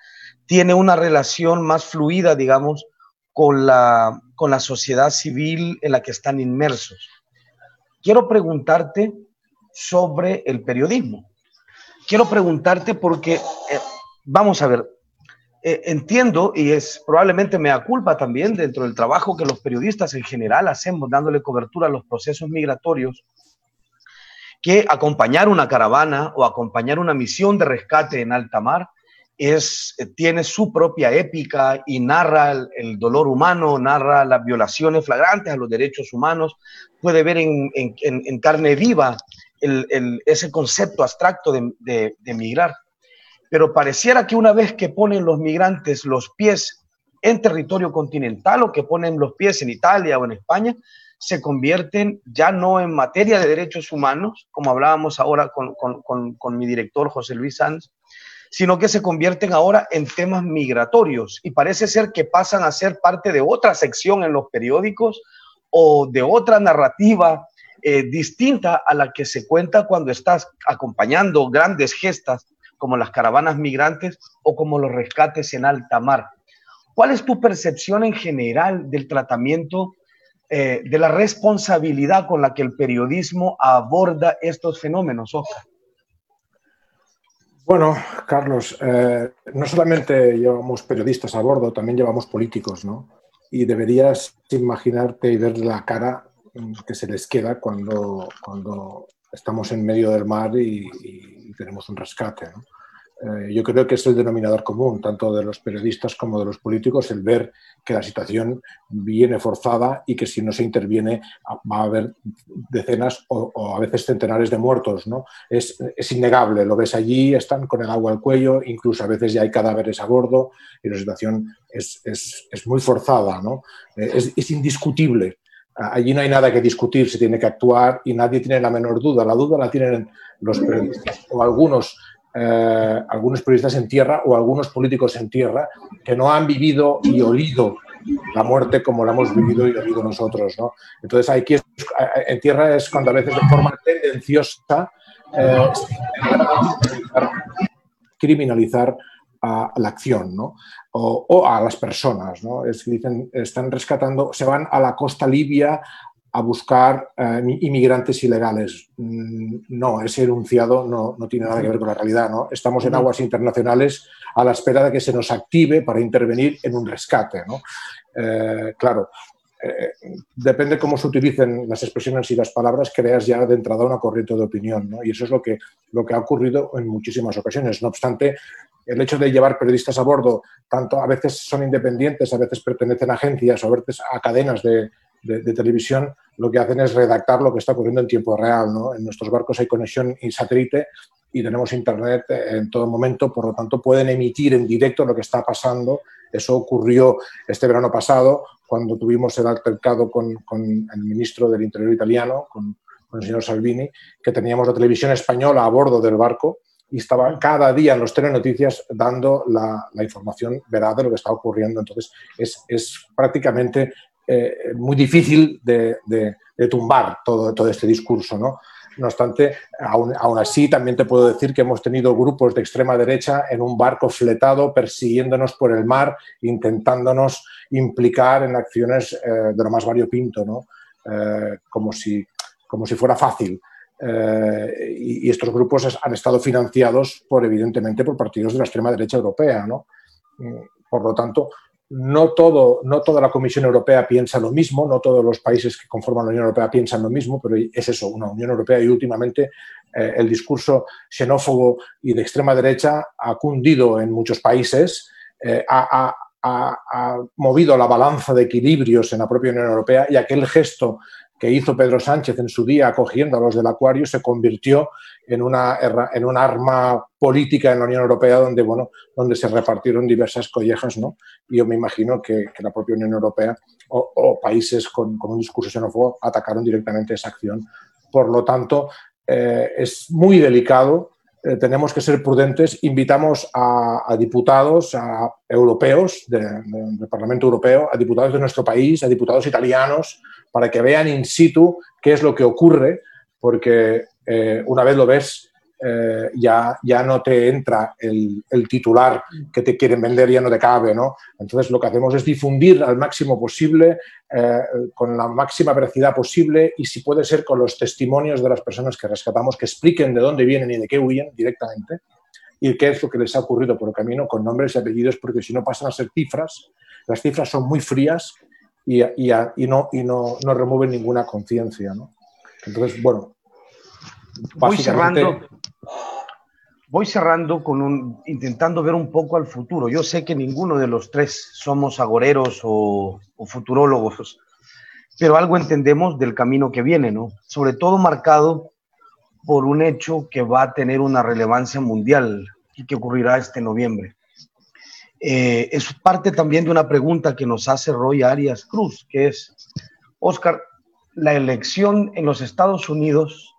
tiene una relación más fluida, digamos, con la, con la sociedad civil en la que están inmersos. Quiero preguntarte sobre el periodismo. Quiero preguntarte porque, eh, vamos a ver, eh, entiendo, y es probablemente me da culpa también dentro del trabajo que los periodistas en general hacemos dándole cobertura a los procesos migratorios, que acompañar una caravana o acompañar una misión de rescate en alta mar es, eh, tiene su propia épica y narra el, dolor humano, narra las violaciones flagrantes a los derechos humanos, puede ver en, carne viva ese concepto abstracto de, de, migrar. Pero pareciera que una vez que ponen los migrantes los pies en territorio continental o que ponen los pies en Italia o en España, se convierten ya no en materia de derechos humanos, como hablábamos ahora con, con, con mi director José Luis Sanz, sino que se convierten ahora en temas migratorios y parece ser que pasan a ser parte de otra sección en los periódicos o de otra narrativa eh, distinta a la que se cuenta cuando estás acompañando grandes gestas como las caravanas migrantes o como los rescates en alta mar. ¿Cuál es tu percepción en general del tratamiento, eh, de la responsabilidad con la que el periodismo aborda estos fenómenos, Oscar? Bueno, Carlos, eh, no solamente llevamos periodistas a bordo, también llevamos políticos, ¿no? Y deberías imaginarte y ver la cara que se les queda cuando, cuando estamos en medio del mar y, y tenemos un rescate, ¿no? Eh, yo creo que es el denominador común, tanto de los periodistas como de los políticos, el ver que la situación viene forzada y que si no se interviene va a haber decenas o, a veces centenares de muertos. ¿no? Es, innegable, lo ves allí, están con el agua al cuello, incluso a veces ya hay cadáveres a bordo y la situación es, muy forzada, ¿no? Eh, es indiscutible. Allí no hay nada que discutir, se tiene que actuar y nadie tiene la menor duda. La duda la tienen los periodistas o algunos eh, algunos periodistas en tierra o algunos políticos en tierra que no han vivido y olido la muerte como la hemos vivido y olido nosotros. ¿no? Entonces, aquí eh, en tierra es cuando a veces de forma tendenciosa eh, criminalizar a la acción ¿no? o, a las personas. ¿no? Es que dicen, están rescatando, se van a la costa libia a buscar eh, inmigrantes ilegales. Mm, no, ese enunciado no, no, tiene nada que ver con la realidad. ¿no? Estamos en aguas internacionales a la espera de que se nos active para intervenir en un rescate. ¿no? Eh, claro, eh, depende cómo se utilicen las expresiones y las palabras, creas ya de entrada una corriente de opinión. ¿no? Y eso es lo que, lo que ha ocurrido en muchísimas ocasiones. No obstante, el hecho de llevar periodistas a bordo, tanto a veces son independientes, a veces pertenecen a agencias o a veces a cadenas de, de, televisión lo que hacen es redactar lo que está ocurriendo en tiempo real. ¿no? En nuestros barcos hay conexión y satélite y tenemos internet en todo momento, por lo tanto pueden emitir en directo lo que está pasando. Eso ocurrió este verano pasado cuando tuvimos el altercado con, el ministro del Interior italiano, con, el señor Salvini, que teníamos la televisión española a bordo del barco y estaba cada día en los telenoticias dando la, la información veraz de lo que está ocurriendo. Entonces, es, es prácticamente eh, muy difícil de, tumbar todo, todo, este discurso. ¿no? no obstante, aún, así también te puedo decir que hemos tenido grupos de extrema derecha en un barco fletado persiguiéndonos por el mar, intentándonos implicar en acciones eh, de lo más variopinto, ¿no? Eh, como, si, como si fuera fácil. y, estos grupos han estado financiados por, evidentemente, por partidos de la extrema derecha europea. ¿no? Mm, por lo tanto, no, todo, no toda la Comisión Europea piensa lo mismo, no todos los países que conforman la Unión Europea piensan lo mismo, pero es eso, una Unión Europea y últimamente eh, el discurso xenófobo y de extrema derecha ha cundido en muchos países, eh, ha, ha, movido la balanza de equilibrios en la propia Unión Europea y aquel gesto que hizo Pedro Sánchez en su día acogiendo a los del Acuario se convirtió en una, en un arma política en la Unión Europea donde, bueno, donde se repartieron diversas collejas. ¿no? Y yo me imagino que, la propia Unión Europea o, países con, un discurso xenófobo atacaron directamente esa acción. Por lo tanto, eh, es muy delicado eh, tenemos que ser prudentes. Invitamos a, diputados a europeos del Parlamento Europeo, a diputados de nuestro país, a diputados italianos, para que vean in situ qué es lo que ocurre, porque eh, una vez lo ves, eh, ya, ya no te entra el, titular que te quieren vender, ya no te cabe, ¿no? Entonces lo que hacemos es difundir al máximo posible, eh, con la máxima veracidad posible y si puede ser con los testimonios de las personas que rescatamos, que expliquen de dónde vienen y de qué huyen directamente y qué es lo que les ha ocurrido por el camino con nombres y apellidos, porque si no pasan a ser cifras, las cifras son muy frías y, y, no, y no, no, remueven ninguna conciencia. ¿no? Entonces, bueno. Voy cerrando, voy cerrando con un, intentando ver un poco al futuro. Yo sé que ninguno de los tres somos agoreros o, o futurólogos, pero algo entendemos del camino que viene, ¿no? Sobre todo marcado por un hecho que va a tener una relevancia mundial y que ocurrirá este noviembre. Eh, es parte también de una pregunta que nos hace Roy Arias Cruz, que es, Oscar, la elección en los Estados Unidos,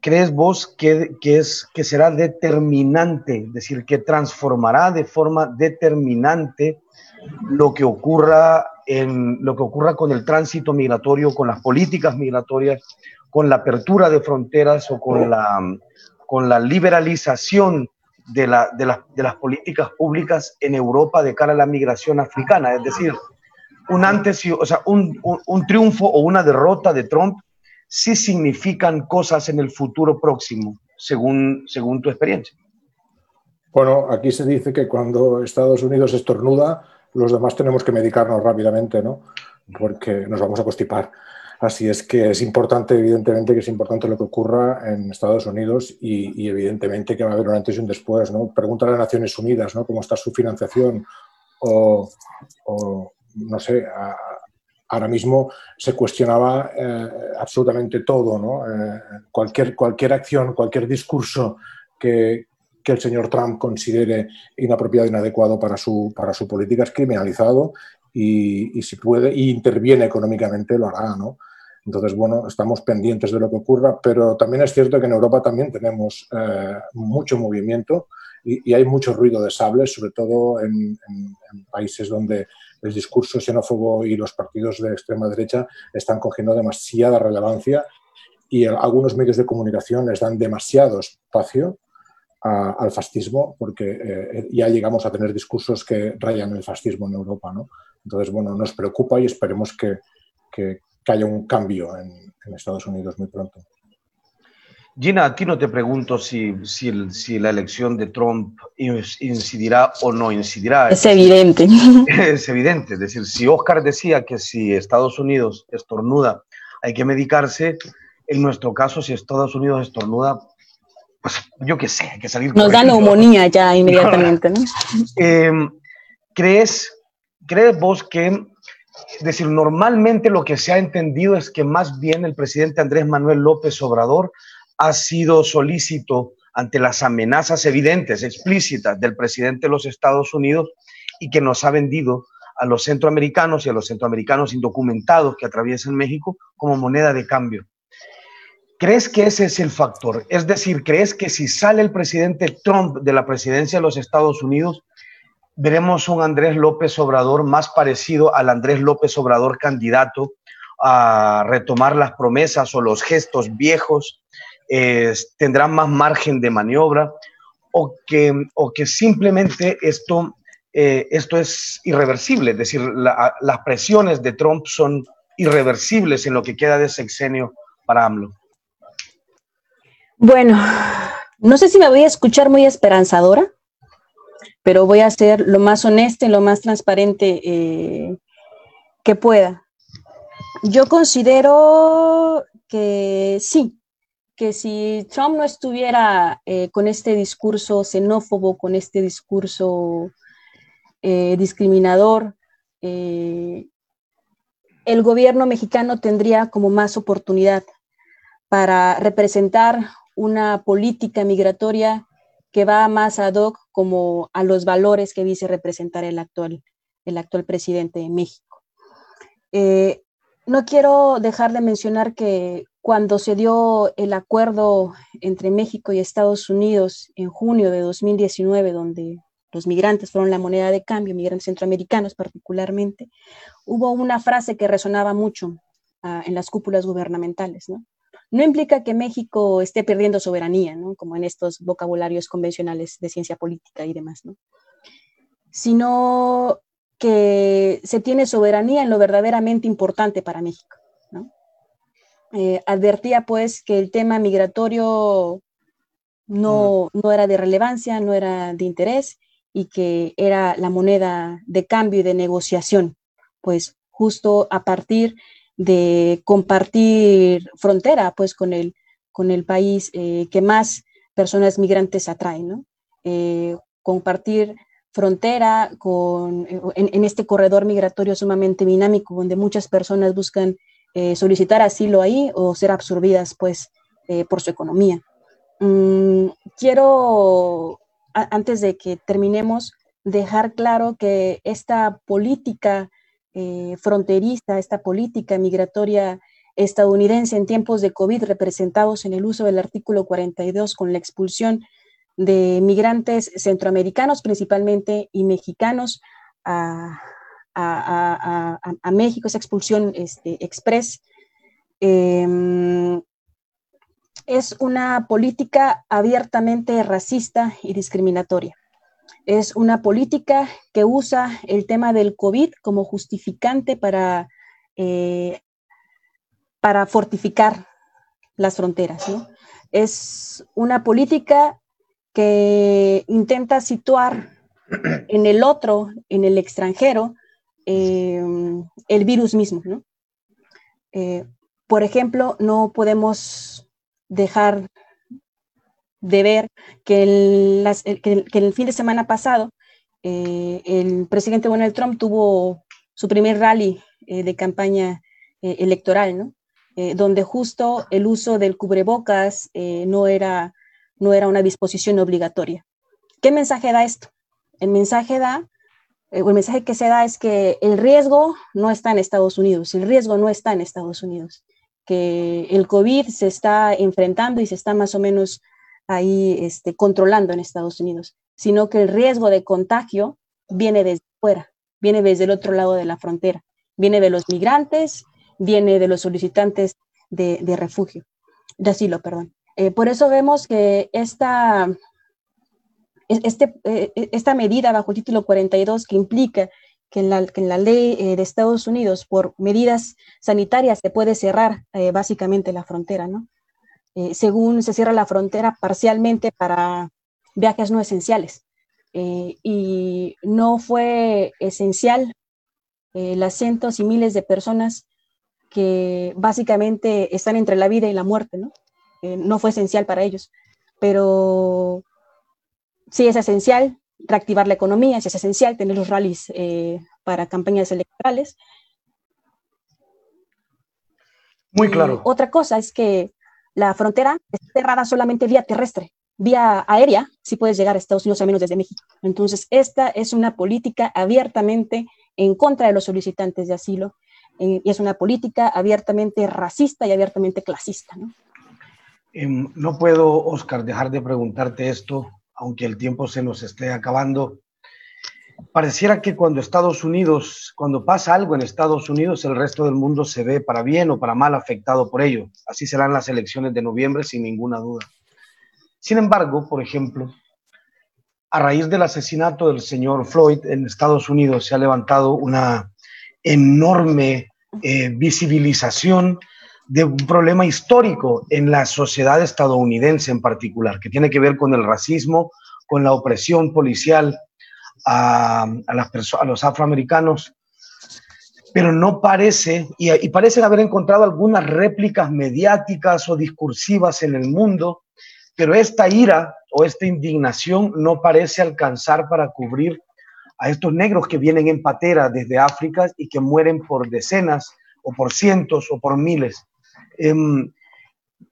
¿crees vos que, que, es, que será determinante, es decir, que transformará de forma determinante lo que ocurra en lo que ocurra con el tránsito migratorio, con las políticas migratorias, con la apertura de fronteras o con la, con la liberalización de, la, de, de, las políticas públicas en Europa de cara a la migración africana. Es decir, un antes o sea, un, un, triunfo o una derrota de Trump sí significan cosas en el futuro próximo, según, según tu experiencia. Bueno, aquí se dice que cuando Estados Unidos estornuda, los demás tenemos que medicarnos rápidamente, ¿no? Porque nos vamos a constipar. Así es que es importante, evidentemente, que es importante lo que ocurra en Estados Unidos y, evidentemente que va a haber un antes y un después. ¿no? Preguntar a Naciones Unidas ¿no? cómo está su financiación o, no sé, ahora mismo se cuestionaba eh, absolutamente todo. ¿no? Eh, cualquier, cualquier acción, cualquier discurso que, que el señor Trump considere inapropiado inadecuado para su, para su política es criminalizado y, si puede, y interviene económicamente, lo hará, ¿no? Entonces, bueno, estamos pendientes de lo que ocurra, pero también es cierto que en Europa también tenemos eh, mucho movimiento y, hay mucho ruido de sables, sobre todo en, países donde el discurso xenófobo y los partidos de extrema derecha están cogiendo demasiada relevancia y algunos medios de comunicación les dan demasiado espacio al fascismo porque eh, ya llegamos a tener discursos que rayan el fascismo en Europa. ¿no? Entonces, bueno, nos preocupa y esperemos que, que, haya un cambio en, Estados Unidos muy pronto. Gina, a ti no te pregunto si, si, si, la elección de Trump incidirá o no incidirá. Es evidente. Es evidente. Es decir, si Oscar decía que si Estados Unidos estornuda hay que medicarse, en nuestro caso, si Estados Unidos estornuda, pues yo qué sé, hay que salir. Nos da neumonía ya inmediatamente, ¿no? Eh, ¿Crees ¿Crees vos que, es decir, normalmente lo que se ha entendido es que más bien el presidente Andrés Manuel López Obrador ha sido solícito ante las amenazas evidentes, explícitas del presidente de los Estados Unidos y que nos ha vendido a los centroamericanos y a los centroamericanos indocumentados que atraviesan México como moneda de cambio. ¿Crees que ese es el factor? Es decir, ¿crees que si sale el presidente Trump de la presidencia de los Estados Unidos, veremos un Andrés López Obrador más parecido al Andrés López Obrador candidato a retomar las promesas o los gestos viejos, tendrán más margen de maniobra o que, o que simplemente esto, eh, esto es irreversible, es decir, las presiones de Trump son irreversibles en lo que queda de sexenio para AMLO. Bueno, no sé si me voy a escuchar muy esperanzadora, pero voy a ser lo más honesta y lo más transparente eh, que pueda. Yo considero que sí, que si Trump no estuviera eh, con este discurso xenófobo, con este discurso eh, discriminador, el gobierno mexicano tendría como más oportunidad para representar una política migratoria que va más ad hoc como a los valores que dice representar el actual, el actual presidente de México. Eh, no quiero dejar de mencionar que cuando se dio el acuerdo entre México y Estados Unidos en junio de 2019, donde los migrantes fueron la moneda de cambio, migrantes centroamericanos particularmente, hubo una frase que resonaba mucho ah, en las cúpulas gubernamentales, ¿no? implica que México esté perdiendo soberanía, como en estos vocabularios convencionales de ciencia política y demás, ¿no? sino que se tiene soberanía en lo verdaderamente importante para México. Eh, advertía pues que el tema migratorio no, no era de relevancia, no era de interés y que era la moneda de cambio y de negociación, pues justo a partir de compartir frontera pues con el, con el país eh, que más personas migrantes atrae, ¿no? Eh, compartir frontera con, en, este corredor migratorio sumamente dinámico, donde muchas personas buscan eh, solicitar asilo ahí o ser absorbidas pues por su economía. Mm, quiero, antes de que terminemos, dejar claro que esta política fronteriza, esta política migratoria estadounidense en tiempos de COVID representados en el uso del artículo 42 con la expulsión de migrantes centroamericanos principalmente y mexicanos a, México, esa expulsión este, express. Em, es una política abiertamente racista y discriminatoria. Es una política que usa el tema del COVID como justificante para eh, para fortificar las fronteras. Es una política que intenta situar en el otro, en el extranjero, eh, el virus mismo. Eh, por ejemplo, no podemos dejar de ver que el, fin de semana pasado eh, el presidente Donald Trump tuvo su primer rally de campaña electoral, donde justo el uso del cubrebocas no, era, no era una disposición obligatoria. ¿Qué mensaje da esto? El mensaje da, el mensaje que se da es que el riesgo no está en Estados Unidos, el riesgo no está en Estados Unidos, que el COVID se está enfrentando y se está más o menos ahí este, controlando en Estados Unidos, sino que el riesgo de contagio viene desde fuera, viene desde el otro lado de la frontera, viene de los migrantes, viene de los solicitantes de, refugio, de asilo, perdón. Eh, por eso vemos que esta, este, eh, esta medida bajo el título 42 que implica que en la, en la ley eh, de Estados Unidos por medidas sanitarias se puede cerrar básicamente la frontera, ¿no? según se cierra la frontera parcialmente para viajes no esenciales. y no fue esencial las cientos y miles de personas que básicamente están entre la vida y la muerte, ¿no? Eh, no fue esencial para ellos, pero sí es esencial reactivar la economía, sí es esencial tener los rallies eh, para campañas electorales. Muy claro. otra cosa es que la frontera está cerrada solamente vía terrestre, vía aérea, si puedes llegar a Estados Unidos, al menos desde México. Entonces, esta es una política abiertamente en contra de los solicitantes de asilo eh, y es una política abiertamente racista y abiertamente clasista. ¿no? Em, no puedo, Oscar, dejar de preguntarte esto, aunque el tiempo se nos esté acabando. Pareciera que cuando Estados Unidos, cuando pasa algo en Estados Unidos, el resto del mundo se ve para bien o para mal afectado por ello. Así serán las elecciones de noviembre, sin ninguna duda. Sin embargo, por ejemplo, a raíz del asesinato del señor Floyd en Estados Unidos se ha levantado una enorme eh, visibilización de un problema histórico en la sociedad estadounidense en particular, que tiene que ver con el racismo, con la opresión policial a, las a los afroamericanos, pero no parece, y, y parecen haber encontrado algunas réplicas mediáticas o discursivas en el mundo, pero esta ira o esta indignación no parece alcanzar para cubrir a estos negros que vienen en patera desde África y que mueren por decenas o por cientos o por miles. Em,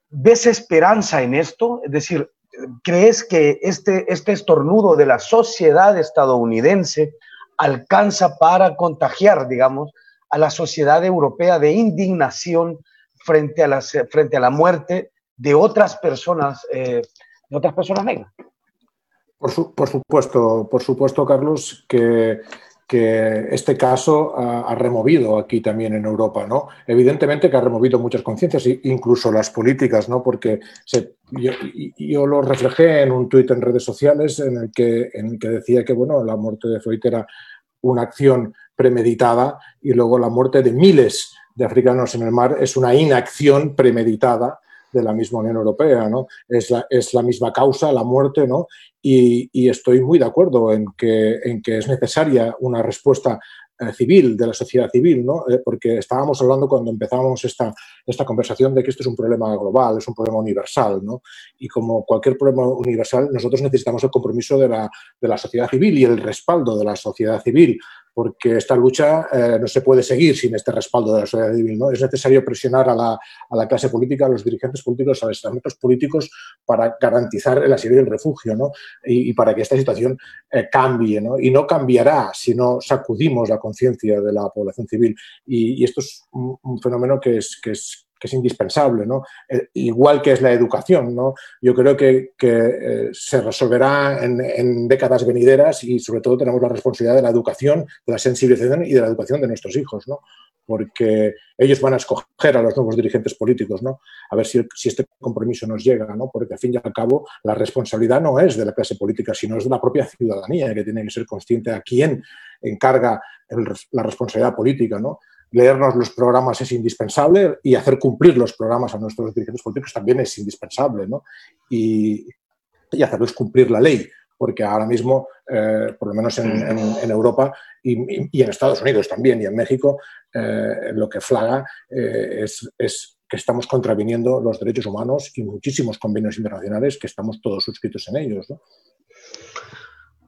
¿Ves esperanza en esto? Es decir, ¿crees que este, este estornudo de la sociedad estadounidense alcanza para contagiar, digamos, a la sociedad europea de indignación frente a, las, frente a la muerte de otras personas, eh, de otras personas negras? Por, supuesto, por supuesto, Carlos, que, este caso ha, removido aquí también en Europa, ¿no? Evidentemente que ha removido muchas conciencias, incluso las políticas, ¿no? Porque yo, lo reflejé en un tuit en redes sociales en el, que, en el que decía que, bueno, la muerte de Freud era una acción premeditada y luego la muerte de miles de africanos en el mar es una inacción premeditada de la misma Unión Europea, ¿no? Es la, es la misma causa, la muerte, ¿no? Y, estoy muy de acuerdo en que, en que es necesaria una respuesta eh, civil, de la sociedad civil, ¿no? Eh, porque estábamos hablando cuando empezábamos esta, esta conversación de que esto es un problema global, es un problema universal, ¿no? Y como cualquier problema universal, nosotros necesitamos el compromiso de la, de la sociedad civil y el respaldo de la sociedad civil porque esta lucha eh, no se puede seguir sin este respaldo de la sociedad civil. ¿no? Es necesario presionar a la, a la, clase política, a los dirigentes políticos, a los estamentos políticos para garantizar el asilo y el refugio ¿no? y, para que esta situación eh, cambie. ¿no? Y no cambiará si no sacudimos la conciencia de la población civil. Y, y esto es un, un, fenómeno que es, que es que es indispensable, ¿no? Eh, igual que es la educación, ¿no? Yo creo que, eh, se resolverá en, décadas venideras y sobre todo tenemos la responsabilidad de la educación, de la sensibilización y de la educación de nuestros hijos, ¿no? Porque ellos van a escoger a los nuevos dirigentes políticos, ¿no? A ver si, este compromiso nos llega, ¿no? Porque al fin y al cabo la responsabilidad no es de la clase política, sino es de la propia ciudadanía que tiene que ser consciente a quién encarga la responsabilidad política, ¿no? Leernos los programas es indispensable y hacer cumplir los programas a nuestros dirigentes políticos también es indispensable, ¿no? Y, y hacerles cumplir la ley, porque ahora mismo, eh, por lo menos en, en, en Europa y, y, en Estados Unidos también y en México, eh, lo que flaga eh, es, es, que estamos contraviniendo los derechos humanos y muchísimos convenios internacionales que estamos todos suscritos en ellos, ¿no?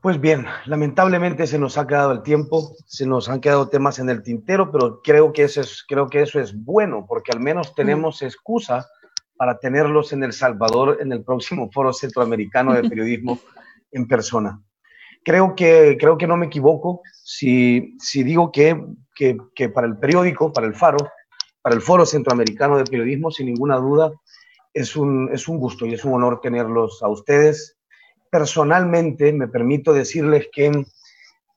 Pues bien, lamentablemente se nos ha quedado el tiempo, se nos han quedado temas en el tintero, pero creo que eso es, creo que eso es bueno, porque al menos tenemos excusa para tenerlos en El Salvador en el próximo Foro Centroamericano de Periodismo en persona. Creo que, creo que no me equivoco si, si digo que, que, que para el periódico, para el Faro, para el Foro Centroamericano de Periodismo, sin ninguna duda, es un, es un gusto y es un honor tenerlos a ustedes personalmente me permito decirles que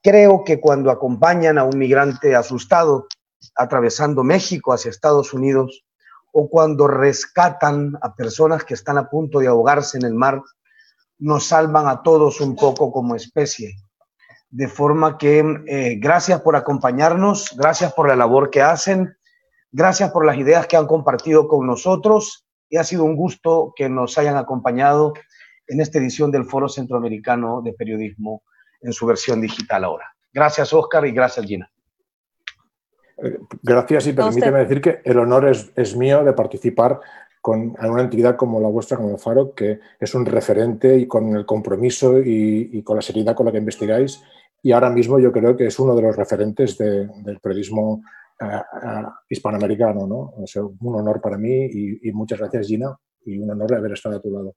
creo que cuando acompañan a un migrante asustado atravesando México hacia Estados Unidos o cuando rescatan a personas que están a punto de ahogarse en el mar, nos salvan a todos un poco como especie. De forma que eh, gracias por acompañarnos, gracias por la labor que hacen, gracias por las ideas que han compartido con nosotros y ha sido un gusto que nos hayan acompañado en esta edición del Foro Centroamericano de Periodismo en su versión digital ahora. Gracias, Oscar, y gracias, Gina. Eh, gracias y permíteme decir que el honor es, es mío de participar con una entidad como la vuestra, como el Faro, que es un referente y con el compromiso y, y, con la seriedad con la que investigáis. Y ahora mismo yo creo que es uno de los referentes de, del periodismo uh, uh, hispanoamericano. ¿no? O sea, un honor para mí y, y, muchas gracias, Gina, y un honor haber estado a tu lado.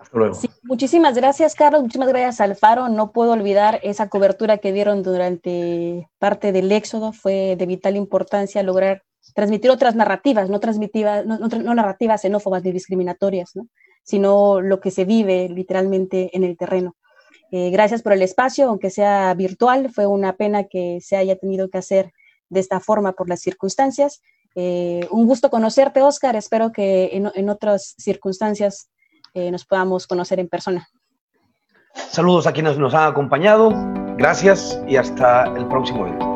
Hasta luego. Sí, muchísimas gracias, Carlos. Muchísimas gracias al Faro. No puedo olvidar esa cobertura que dieron durante parte del éxodo. Fue de vital importancia lograr transmitir otras narrativas, no, transmitivas, no, no, no narrativas xenófobas ni discriminatorias, ¿no? sino lo que se vive literalmente en el terreno. Eh, gracias por el espacio, aunque sea virtual. Fue una pena que se haya tenido que hacer de esta forma por las circunstancias. Eh, un gusto conocerte, Oscar. Espero que en, en otras circunstancias eh, nos podamos conocer en persona. Saludos a quienes nos han acompañado, gracias y hasta el próximo video.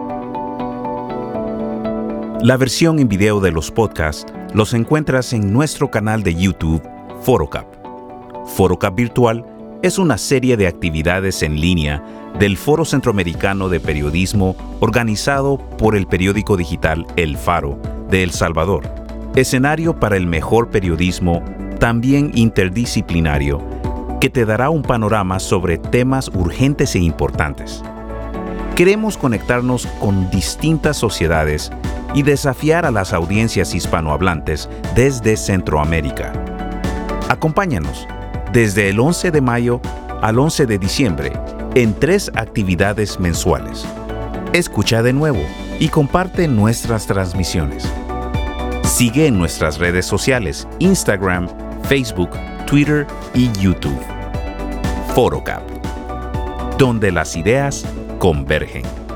La versión en video de los podcasts los encuentras en nuestro canal de YouTube Forocap. Forocap Virtual es una serie de actividades en línea del Foro Centroamericano de Periodismo organizado por el periódico digital El Faro de El Salvador, escenario para el mejor periodismo también interdisciplinario, que te dará un panorama sobre temas urgentes e importantes. Queremos conectarnos con distintas sociedades y desafiar a las audiencias hispanohablantes desde Centroamérica. Acompáñanos desde el 11 de mayo al 11 de diciembre en tres actividades mensuales. Escucha de nuevo y comparte nuestras transmisiones. Sigue en nuestras redes sociales, Instagram, Facebook, Twitter y YouTube. Forocap, donde las ideas convergen.